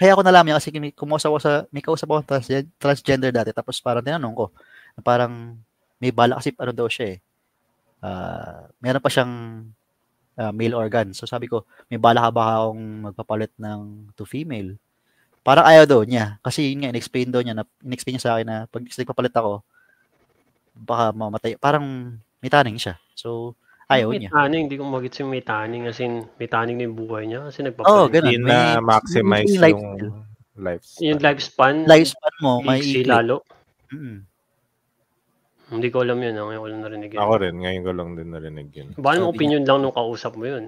kaya ko nalaman yan kasi kumausap ako sa, may kausap ako trans, transgender dati, tapos parang tinanong ko, parang may bala kasi ano daw siya eh. Uh, meron pa siyang uh, male organ. So sabi ko, may bala ka ba akong magpapalit ng to female? Parang ayaw daw niya. Kasi yun nga, in-explain daw niya, na, in-explain niya sa akin na pag nagpapalit ako, baka mamatay. Parang may taning siya. So, ayaw may niya. Taning, hindi ko magit yung may taning. As in, may taning na yung buhay niya. Kasi nagpapalit. Oo, oh, ganun. Hindi na maximize yung, yung lifespan. Yung lifespan. Lifespan mo, may ikli. lalo. Mm-hmm. Hindi ko alam yun. Ah. Ngayon ko lang narinig yun. Ako rin. Ngayon ko lang din narinig yun. Baka so, opinion lang nung kausap mo yun.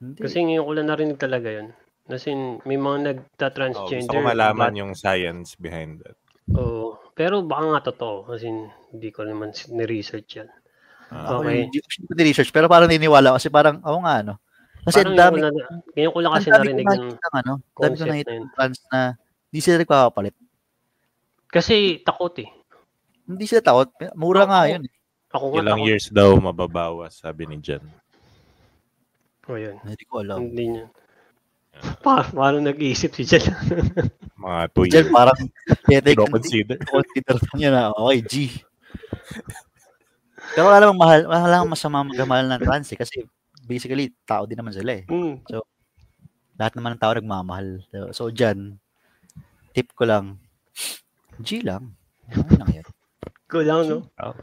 Hindi. Kasi ngayon ko lang narinig talaga yun. As in, may mga nagta-transgender. Oh, gusto ko malaman but, yung science behind that. Oo. Oh, pero baka nga totoo. As in, hindi ko naman ni-research yan. Ah. Okay. Hindi ko ni-research, pero parang niniwala kasi parang, ako nga, ano. Kasi ang dami, na, ngayon ko lang kasi narinig yung ano, dami ko yung trans na hindi sila nagpapapalit. Kasi takot eh. Hindi sila takot. Mura ako, nga yun. Eh. Ako nga Ilang takot. years daw mababawas, sabi ni Jan. O oh, yun. Hindi ko alam. Hindi niya. Pa paano nag-iisip si Jan? [laughs] Mga 2 years. Jan parang tete consider. consider niya na okay, G. Pero wala namang mahal, wala lang masama magmahal ng trans eh, kasi basically tao din naman sila eh. Mm. So lahat naman ng tao nagmamahal. So, so dyan, tip ko lang, G lang. Ano lang yan? Kulang, no? Oh.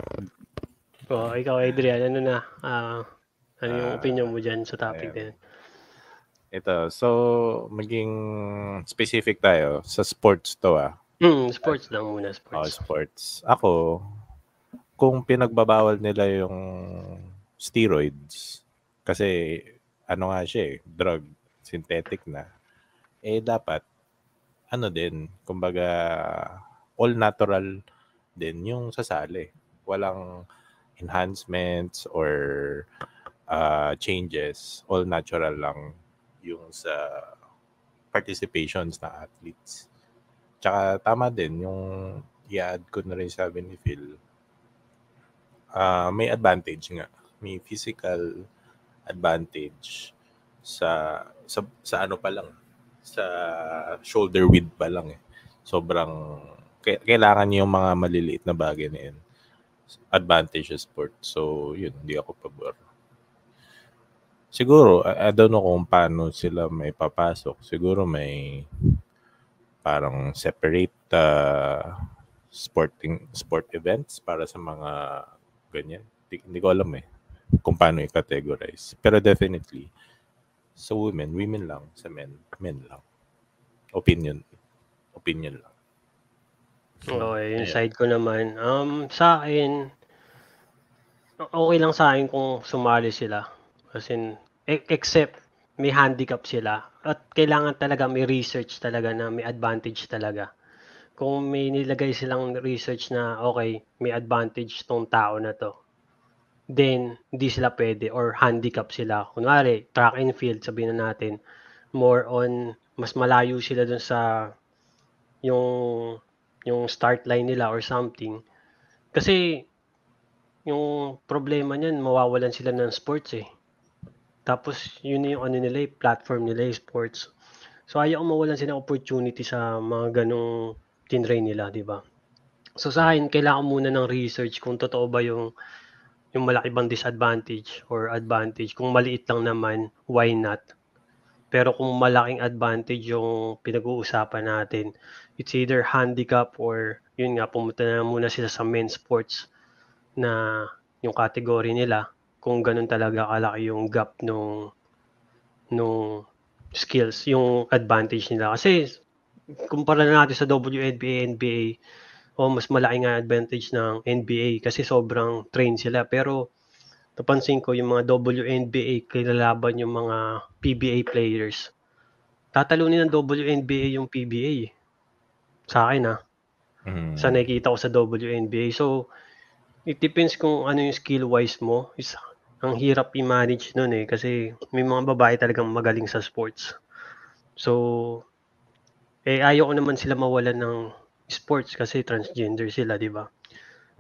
oh, ikaw, Adrian, ano na? Uh, ano yung uh, opinion mo dyan sa topic din? Ito, so, maging specific tayo sa sports to ah. Mm, sports lang muna, sports. Oh, sports. Ako, kung pinagbabawal nila yung steroids, kasi ano nga siya eh, drug, synthetic na, eh dapat, ano din, kumbaga, all natural din yung sasali. Walang enhancements or uh, changes. All natural lang yung sa participations na athletes. Tsaka tama din yung i-add ko na rin sabi ni Phil. Uh, may advantage nga. May physical advantage sa sa sa ano pa lang sa shoulder width pa lang eh. Sobrang kailangan niyo yung mga maliliit na bagay na yun. Advantage sa sport. So, yun, hindi ako pabor. Siguro, I, I don't know kung paano sila may papasok. Siguro may parang separate uh, sporting sport events para sa mga ganyan. Hindi, hindi ko alam eh kung paano i-categorize. Pero definitely, sa women, women lang. Sa men, men lang. Opinion. Opinion lang. Okay, yung side ko naman, um, sa akin, okay lang sa akin kung sumali sila. As in, e- except may handicap sila. At kailangan talaga may research talaga na may advantage talaga. Kung may nilagay silang research na okay, may advantage tong tao na to, then hindi sila pwede or handicap sila. Kunwari, track and field, sabihin na natin, more on, mas malayo sila dun sa yung yung start line nila or something. Kasi yung problema niyan, mawawalan sila ng sports eh. Tapos yun yung ano nila, eh, platform nila, eh, sports. So ayaw mawalan sila opportunity sa mga ganong tinrain nila, di ba? So sa akin, kailangan muna ng research kung totoo ba yung yung malaki bang disadvantage or advantage. Kung maliit lang naman, why not? Pero kung malaking advantage yung pinag-uusapan natin, it's either handicap or yun nga, pumunta na muna sila sa men's sports na yung category nila kung ganun talaga kalaki yung gap nung nung skills, yung advantage nila. Kasi kumpara na natin sa WNBA, NBA, o oh, mas malaki nga advantage ng NBA kasi sobrang train sila. Pero napansin ko yung mga WNBA kilalaban yung mga PBA players. Tatalunin ng WNBA yung PBA. Sa akin ah. Mm. Sa nakikita ko sa WNBA. So, it depends kung ano yung skill wise mo. Is, ang hirap i-manage nun eh. Kasi may mga babae talagang magaling sa sports. So, eh ayaw ko naman sila mawalan ng sports kasi transgender sila, di ba?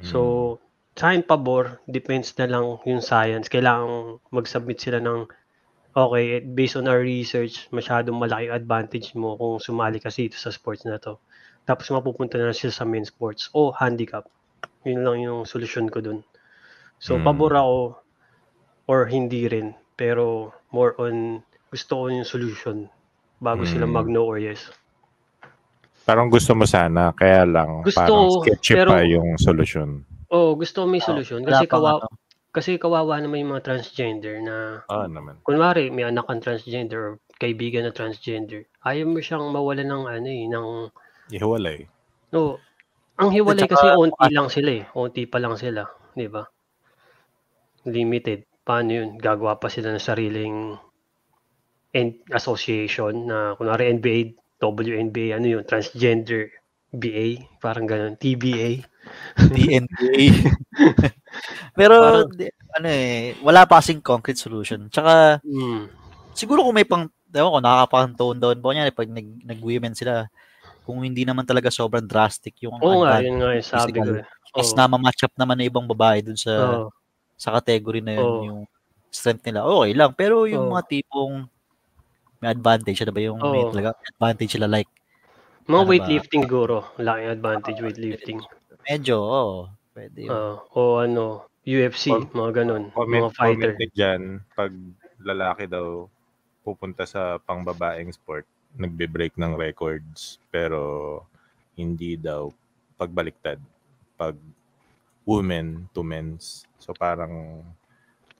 So, mm sa akin pabor, depends na lang yung science. Kailangan mag-submit sila ng okay, based on our research, masyadong malaki advantage mo kung sumali kasi ito sa sports na to. Tapos mapupunta na sila sa main sports o handicap. Yun lang yung solusyon ko dun. So, Hmm. pabor ako or hindi rin. Pero more on gusto ko yung solution bago sila Hmm. mag-no or yes. Parang gusto mo sana, kaya lang Gusto, parang sketchy pero- pa yung solusyon. Oh, gusto ko may Oh, solusyon. wala Kasi, kawa- ano. kasi kawawa naman yung mga transgender na Ah, naman. kunwari may anak kang transgender or kaibigan na transgender. Ayaw mo siyang mawala ng ano eh, ng Ihiwalay. No, ang hiwalay kasi onti lang sila eh. Onti pa lang sila, 'di ba? Limited. Paano 'yun? Gagawa pa sila ng sariling and association na kunwari NBA, WNBA, ano 'yun, transgender BA, parang ganun, TBA. DNBA. [laughs] Pero, Parang- ano eh, wala pa kasing concrete solution. Tsaka, Mm. siguro kung may pang, ewan ko, nakakapang-tone down po niya, pag nag, nag-women sila, kung hindi naman talaga sobrang drastic yung Oo nga, yun nga yung sabi ko. eh. Mas Oo. na-match up naman ng ibang babae dun sa Oo. sa category na yun, Oo. yung strength nila. Okay lang. Pero yung Oo. mga tipong may advantage, ano ba yung may Oo. talaga advantage sila like Mga Ano ba? weightlifting siguro. Laking advantage weightlifting. medyo, oo. pwede yun. Oo. o ano, UFC, Com- mga ganun. Comment, mga fighter. comment dyan, pag lalaki daw pupunta sa pangbabaeng sport, nagbe-break ng records, pero hindi daw pagbaliktad. Pag women to men's. So parang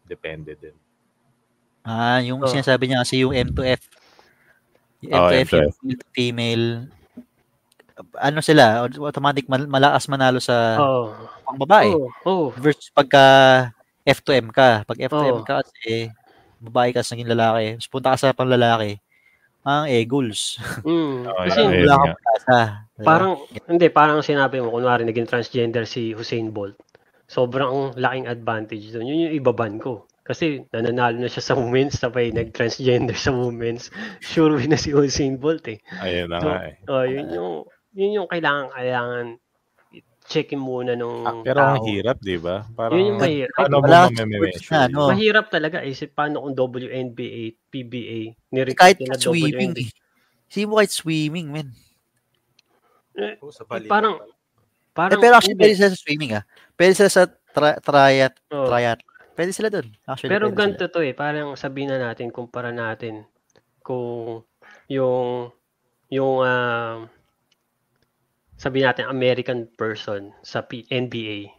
depende din. Ah, yung Oo. sinasabi niya kasi yung M2F. Yung Oo, M2F, yung M2F. male to female, ano sila, automatic mal- malakas manalo sa Oo. pang babae. Oo. Oo. Versus pagka F2M ka. Pag F2M Oo. ka kasi, babae ka sa naging lalaki, tapos punta ka sa pang lalaki, ang eh, goals. [laughs] Mm. [laughs] Kasi yun, Wala kang pag-asa. Parang, hindi, parang sinabi mo, kunwari naging transgender si Usain Bolt. Sobrang laking advantage doon. Yun yung ibaban ko. Kasi nananalo na siya sa women's, sabay nag-transgender sa women's. Sure win na si Usain Bolt eh. Ayun na So, nga eh. Oh, yun yung, yun yung kailangan, kailangan checkin muna nung Ah, pero ang hirap, di ba? Parang, Yun yung mahirap. paano mo na, ano. Mahirap talaga isip paano kung WNBA, PBA, Eh, nirecruit kahit nila swimming WNBA. eh. Sige mo kahit swimming, men. Oh, sa Eh, parang, Eh, parang, pero actually, hindi. pwede sila sa swimming ah. Pwede sila sa tri- triat, Oh. triat. Pwede sila dun. Actually, Pero ganito to eh, parang sabihin na natin, kumpara natin kung yung yung ah, sabihin natin American person sa P- NBA,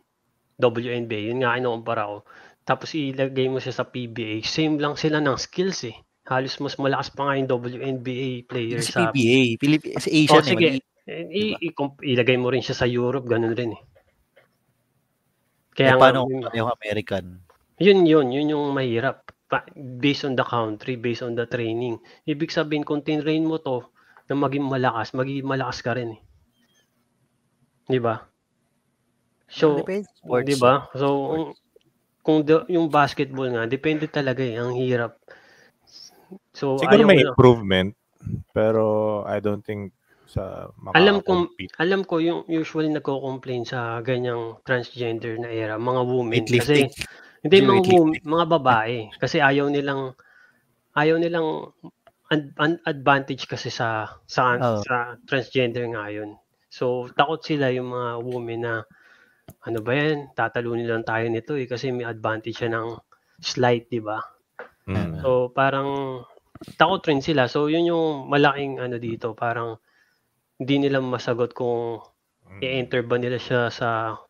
WNBA, yun nga kinukumpara ko. Tapos ilagay mo siya sa PBA, same lang sila ng skills eh. Halos mas malakas pa nga yung WNBA player. Sa sa PBA. Pilip- sa Asian Oh, sige. eh. Eh, i- i- ilagay mo rin siya sa Europe, ganun rin eh. Eh, Kaya nga, paano kung yung American? Yun yun, yun yung mahirap. Pa- based on the country, based on the training. Ibig sabihin, kung tinrain mo to na maging malakas, magiging malakas ka rin eh. Di ba? So, di ba? So, kung, kung the- yung basketball nga, depende talaga eh. Ang hirap. So, Siguro ayaw may ko na- improvement, pero I don't think sa Alam makaka-compete. alam ko yung usually nagko-complain sa ganyang transgender na era, mga women. Kasi, hindi mga, mga babae. Kasi ayaw nilang, ayaw nilang an- an- advantage kasi sa sa, Oo. sa transgender ngayon. So, takot sila yung mga women na, ano ba yan, tatalunin lang tayo nito eh, kasi may advantage siya ng slight, di ba? Mm. So, parang takot rin sila. So, yun yung malaking ano dito, parang hindi nila masagot kung Mm. i-enter ba nila siya sa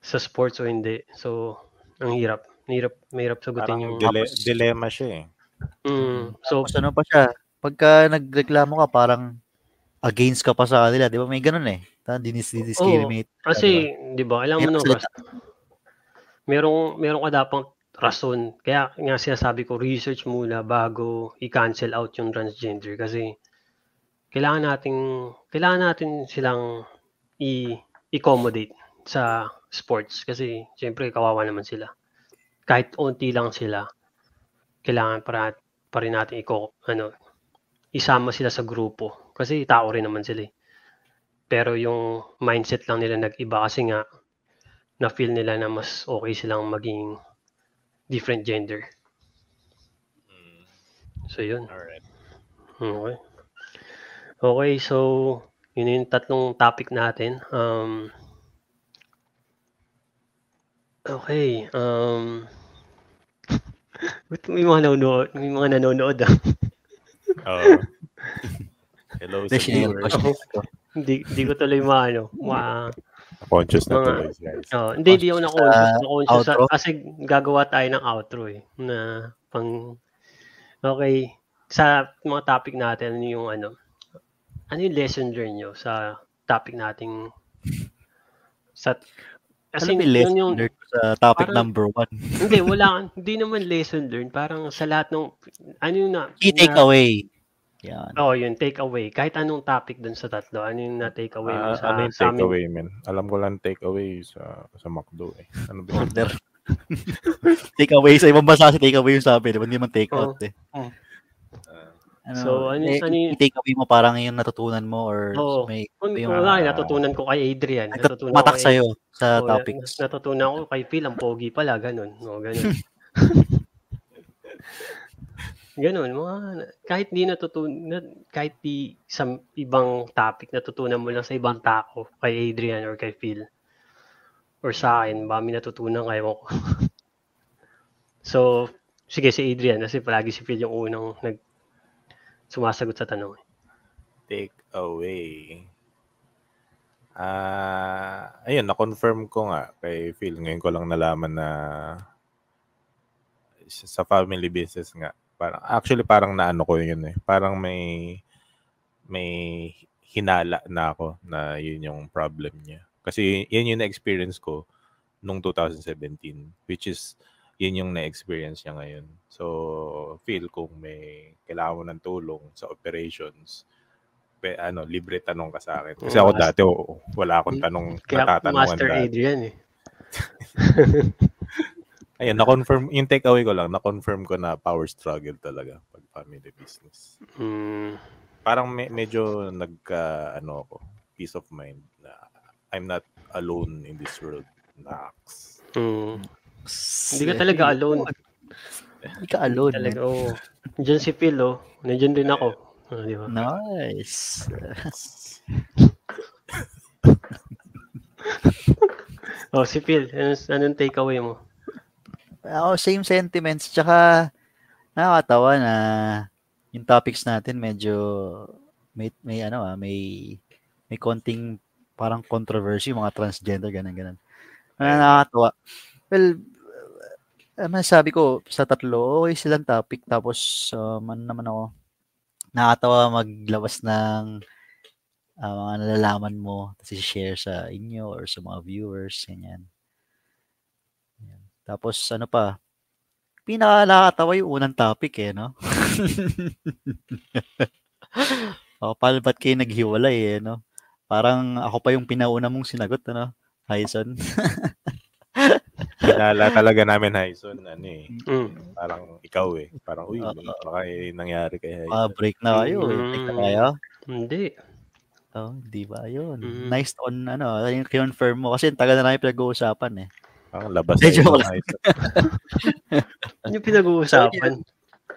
sa sports o hindi. So, ang hirap. Hirap, mahirap sagutin Parang yung... dile- Tapos- dilemma siya eh. Mm, so, Tapos ano pa siya, pagka nagreklamo ka, parang against ka pa sa kanila. Di ba? May ganun eh. Ta- Dinis discriminate. kasi, di ba, alam mo no, merong, meron ka dapang rason. Kaya nga sinasabi ko, research muna bago i-cancel out yung transgender. Kasi, kailangan nating, kailangan natin silang i- accommodate sa sports. Kasi, syempre, kawawa naman sila. Kahit unti lang sila, kailangan para, pa rin natin iko, ano, isama sila sa grupo. Kasi tao rin naman sila eh. Pero yung mindset lang nila nag-iba kasi nga na-feel nila na mas okay silang maging different gender. So yun. Alright. Okay. Okay, so yun yung tatlong topic natin. Um, Okay, um Ba't [laughs] may mga nanonood may mga nanonood, ah. Oo. Hello sa sinare viewers. ko, sinare ko. Hindi hindi ko tuloy maano, ma Conscious na Mga- tuloy, guys. Oo, hindi, hindi ako Conscious na-conscious. sa Na-conscious sa, outro? kasi gagawa tayo ng outro eh. Na pang, okay, sa mga topic natin, ano yung ano, ano yung lesson learned nyo sa topic nating, sa, kasi yung lesson yun yung, learned sa topic parang- number one. [laughs] hindi, wala, hindi naman lesson learned. Parang sa lahat ng, ano yung na, Key na- takeaway. Yan. Oh, yun, take away. Kahit anong topic dun sa tatlo, ano yung na-take away mo Ah, sa, ano yung sa amin? takeaway, man? Alam ko lang takeaway sa sa McDo eh. Ano ba yun? Order. [laughs] takeaway sa ibang bansa si takeaway yung sabi, di ba? Hindi man take out eh. Ah, Ano, So, ano- eh, ano yung- key takeaway mo parang yung natutunan mo or Oo. may Kung, yung, wala, ah, natutunan ko kay Adrian. Natutunan ko matak kay sa'yo sa Oo, topics. na- natutunan ko kay Phil, ang pogi pala, ganun. O, ganun. [laughs] ganun, mga, kahit di natutunan, kahit di sa ibang topic, natutunan mo lang sa ibang tao, kay Adrian or kay Phil. Or sa akin, ba may natutunan kayo ko. [laughs] so, sige si Adrian, kasi palagi si Phil yung unang nag sumasagot sa tanong. take away. Ah, ayun, na-confirm ko nga kay Phil. Ngayon ko lang nalaman na sa family business nga. Parang, actually, parang naano ko yun eh. Parang may may hinala na ako na yun yung problem niya. Kasi yun yung na-experience ko nung 2017, which is yun yung na-experience niya ngayon. So, feel kung may kailangan mo ng tulong sa operations, pe, ano, libre tanong ka sa akin. Kasi ako dati, oh, wala akong tanong, Kaya natatanungan Master dati. Adrian eh. [laughs] Ayun, na-confirm, yung takeaway ko lang, na-confirm ko na power struggle talaga pag family business. Mm, Parang me- medyo nagka, ano ako, peace of mind na I'm not alone in this world. Nax. mm. Hindi ka talaga alone. Hindi ka alone. Talaga, oo. Diyan si Phil, oh. Nandiyan din ako. Ah, di ba? Nice. [laughs] Oh, si Phil, anong, anong takeaway mo? Ako, same sentiments. Tsaka, nakakatawa na yung topics natin medyo may, may ano ah, may may konting parang controversy mga transgender ganun ganun. Na nakakatawa. Well, uh, masabi ko sa tatlo, okay silang topic tapos um, ano naman ako nakakatawa maglabas ng ah, mga nalalaman mo tapos share sa inyo or sa mga viewers ganyan. Yan. Tapos ano pa, pinaka nakakatawa yung unang topic eh, no? [laughs] o, paano ba't kayo naghiwalay eh, no? Parang ako pa yung pinauna mong sinagot, ano? Hyson. [laughs] Hinala talaga namin, Hyson, ano eh, Mm. parang ikaw eh. Parang, uy, Oo. baka eh, nangyari kay Hyson. Ah, break na kayo. eh. Break na Mm. kayo. Hindi. Oh, di ba? Yun. Mm. Nice on, ano, yung confirm mo. Kasi tagal na namin pinag-uusapan eh. Parang labas Eh, joke ng Hyson. [laughs] Ano yung pinag-uusapan?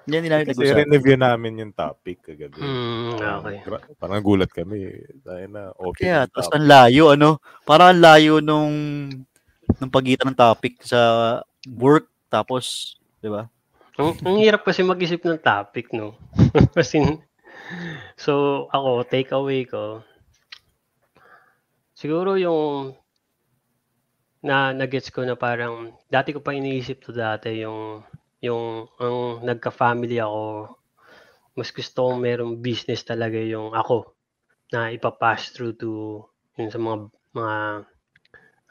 Yan din namin Kasi pinag-uusapan. review namin yung topic kagabi. Mm, okay. Gra- Parang gulat kami. Dahil na, okay. Kaya, tapos ang layo, ano? Parang ang layo nung, nung pagitan ng topic sa work, tapos, di ba? Ang, ang hirap kasi mag-isip ng topic, no? [laughs] kasi, so, ako, takeaway ko, siguro yung na nagets ko na parang dati ko pa iniisip to dati yung yung ang nagka-family ako mas gusto kong merong business talaga yung ako na ipapass through to yun sa mga mga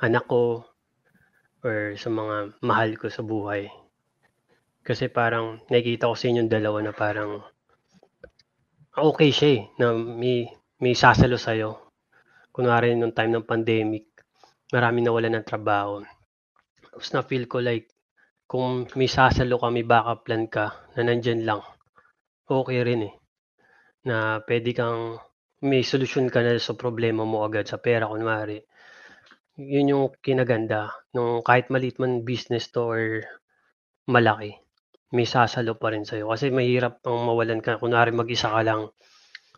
anak ko or sa mga mahal ko sa buhay. Kasi parang nakikita ko sa inyong dalawa na parang okay siya eh, na may, may sasalo sa'yo. Kunwari nung time ng pandemic, marami nawala ng trabaho. Tapos na-feel ko like, kung may sasalo ka, may backup plan ka, na nandyan lang, okay rin eh. Na pwede kang, may solusyon ka na sa problema mo agad sa pera, kunwari. Yun yung kinaganda. Nung kahit maliit man business to or malaki, may sasalo pa rin sa'yo. Kasi mahirap ang mawalan ka. Kunwari mag-isa ka lang,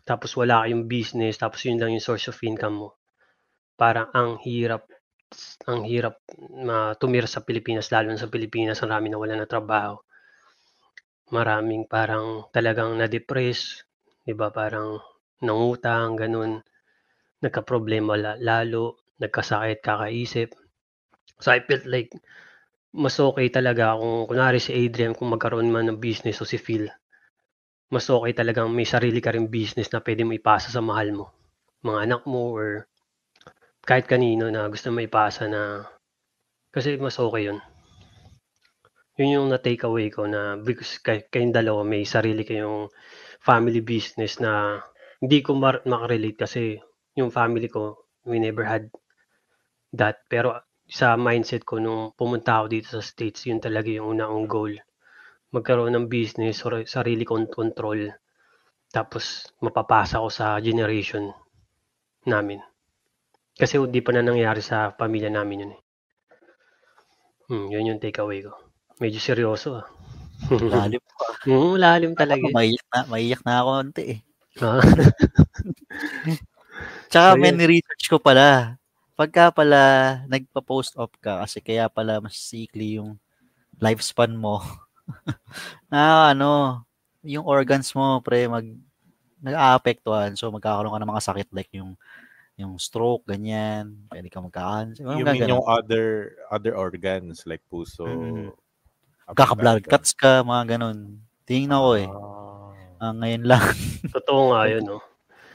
tapos wala kayong business, tapos yun lang yung source of income mo. Parang ang hirap ang hirap ma tumira sa Pilipinas lalo na sa Pilipinas ang na wala ng trabaho. Maraming parang talagang na-depress, 'di ba, parang nangutang gano'n, nagkaproblema la lalo, nagkasakit kakaisip. So, I felt like mas okay talaga kung kunwari si Adrian kung magkaroon man ng business o si Phil, mas okay talagang may sarili ka ring business na pwede mo ipasa sa mahal mo, mga anak mo or kahit kanino na gusto mo ipasa na kasi mas okay yun. Yun yung na-take away ko na because kay, kayong dalawa may sarili kayong family business na hindi ko mar- makarelate kasi yung family ko, we never had that. Pero sa mindset ko nung pumunta ako dito sa States, yun talaga yung una kong goal. Magkaroon ng business or sarili kong control. Tapos mapapasa ko sa generation namin. Kasi hindi pa na nangyari sa pamilya namin yun eh. Hmm, yun yung takeaway ko. Medyo seryoso ah. [laughs] Lalim pa. Oo, lalim talaga. Ako, maiyak na, maiyak na ako konti eh. Ah, [laughs] Tsaka So, may yun. ni-research ko pala. Pagka pala nagpa-post op ka kasi kaya pala mas sikli yung lifespan mo. [laughs] na ano, yung organs mo pre mag nag-aapektuhan. So magkakaroon ka ng mga sakit like yung yung stroke, ganyan. Pwede ka magka-cancer. Yung You mean yung other other organs like puso? Mm. Kaka-blood ka? cuts ka, mga ganun. Tingnan ko eh. Ah. Ah, ngayon lang. totoo nga [laughs] yun, no?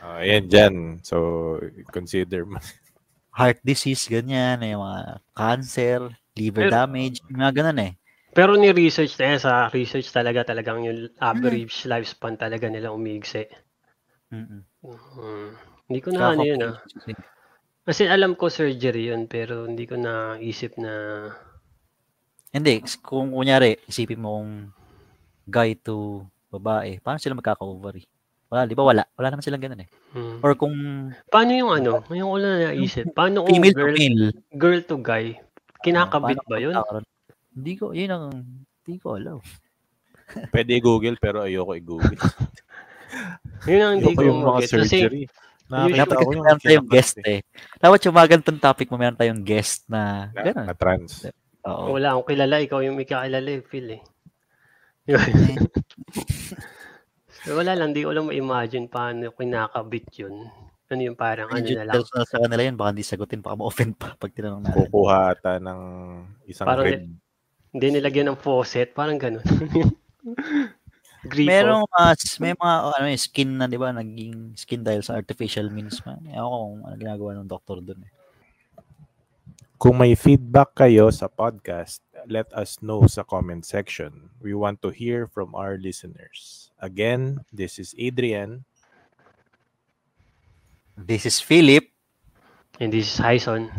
Ah, ayan dyan. So, consider mo. Heart disease, ganyan. Yung mga cancer, liver Pero- damage, mga ganun eh. Pero ni-research na yan, sa research talaga talagang yung average lifespan talaga nila umigsi. Mm-mm. Hmm. Hindi ko na ano yun ah. Kasi alam ko surgery yun, pero hindi ko naisip na Hindi, kung kunyari, isipin mo kung guy to babae, paano sila magkaka-ovary? Wala, di ba wala? Wala naman silang ganun eh. hmm. Or kung paano yung ano, yung ko na naisip, paano kung female to girl, male, girl to guy, kinakabit paano ba yun? magkakaroon? Hindi ko, yun ang, hindi ko alam. [laughs] Pwede i-google pero ayoko i-google. [laughs] Yun ang hindi ko yung mga mag-get. Kasi surgery. Nakakita kasi yung meron tayong guest eh. eh. Dapat yung mga ganitong topic mo, meron tayong guest na, Na, ganun. na trans. Oo. wala akong kilala, ikaw yung may kakilala eh, Phil eh. [laughs] So, wala lang, di ko lang ma-imagine paano kinakabit yun. Ano yung parang ano na lang. personal sa kanila yun, baka hindi sagutin, baka ma-offend pa pag tinanong natin. Kukuha ata ng isang Parang red. Hindi nilagyan ng faucet, parang ganun. [laughs] Gripo. Merong mga, may mga ano, eh, skin na, di ba, naging skin dahil sa artificial means man. Ewan ko kung ano ginagawa ng doktor dun eh. Kung may feedback kayo sa podcast, let us know sa comment section. We want to hear from our listeners. Again, this is Adrian. This is Philip. And this is Hyson.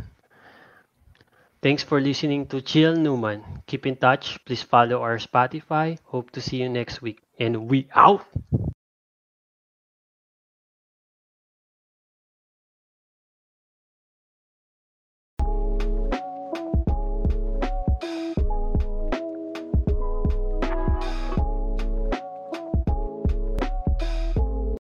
Thanks for listening to Chill Newman. Keep in touch. Please follow our Spotify. Hope to see you next week. And we out!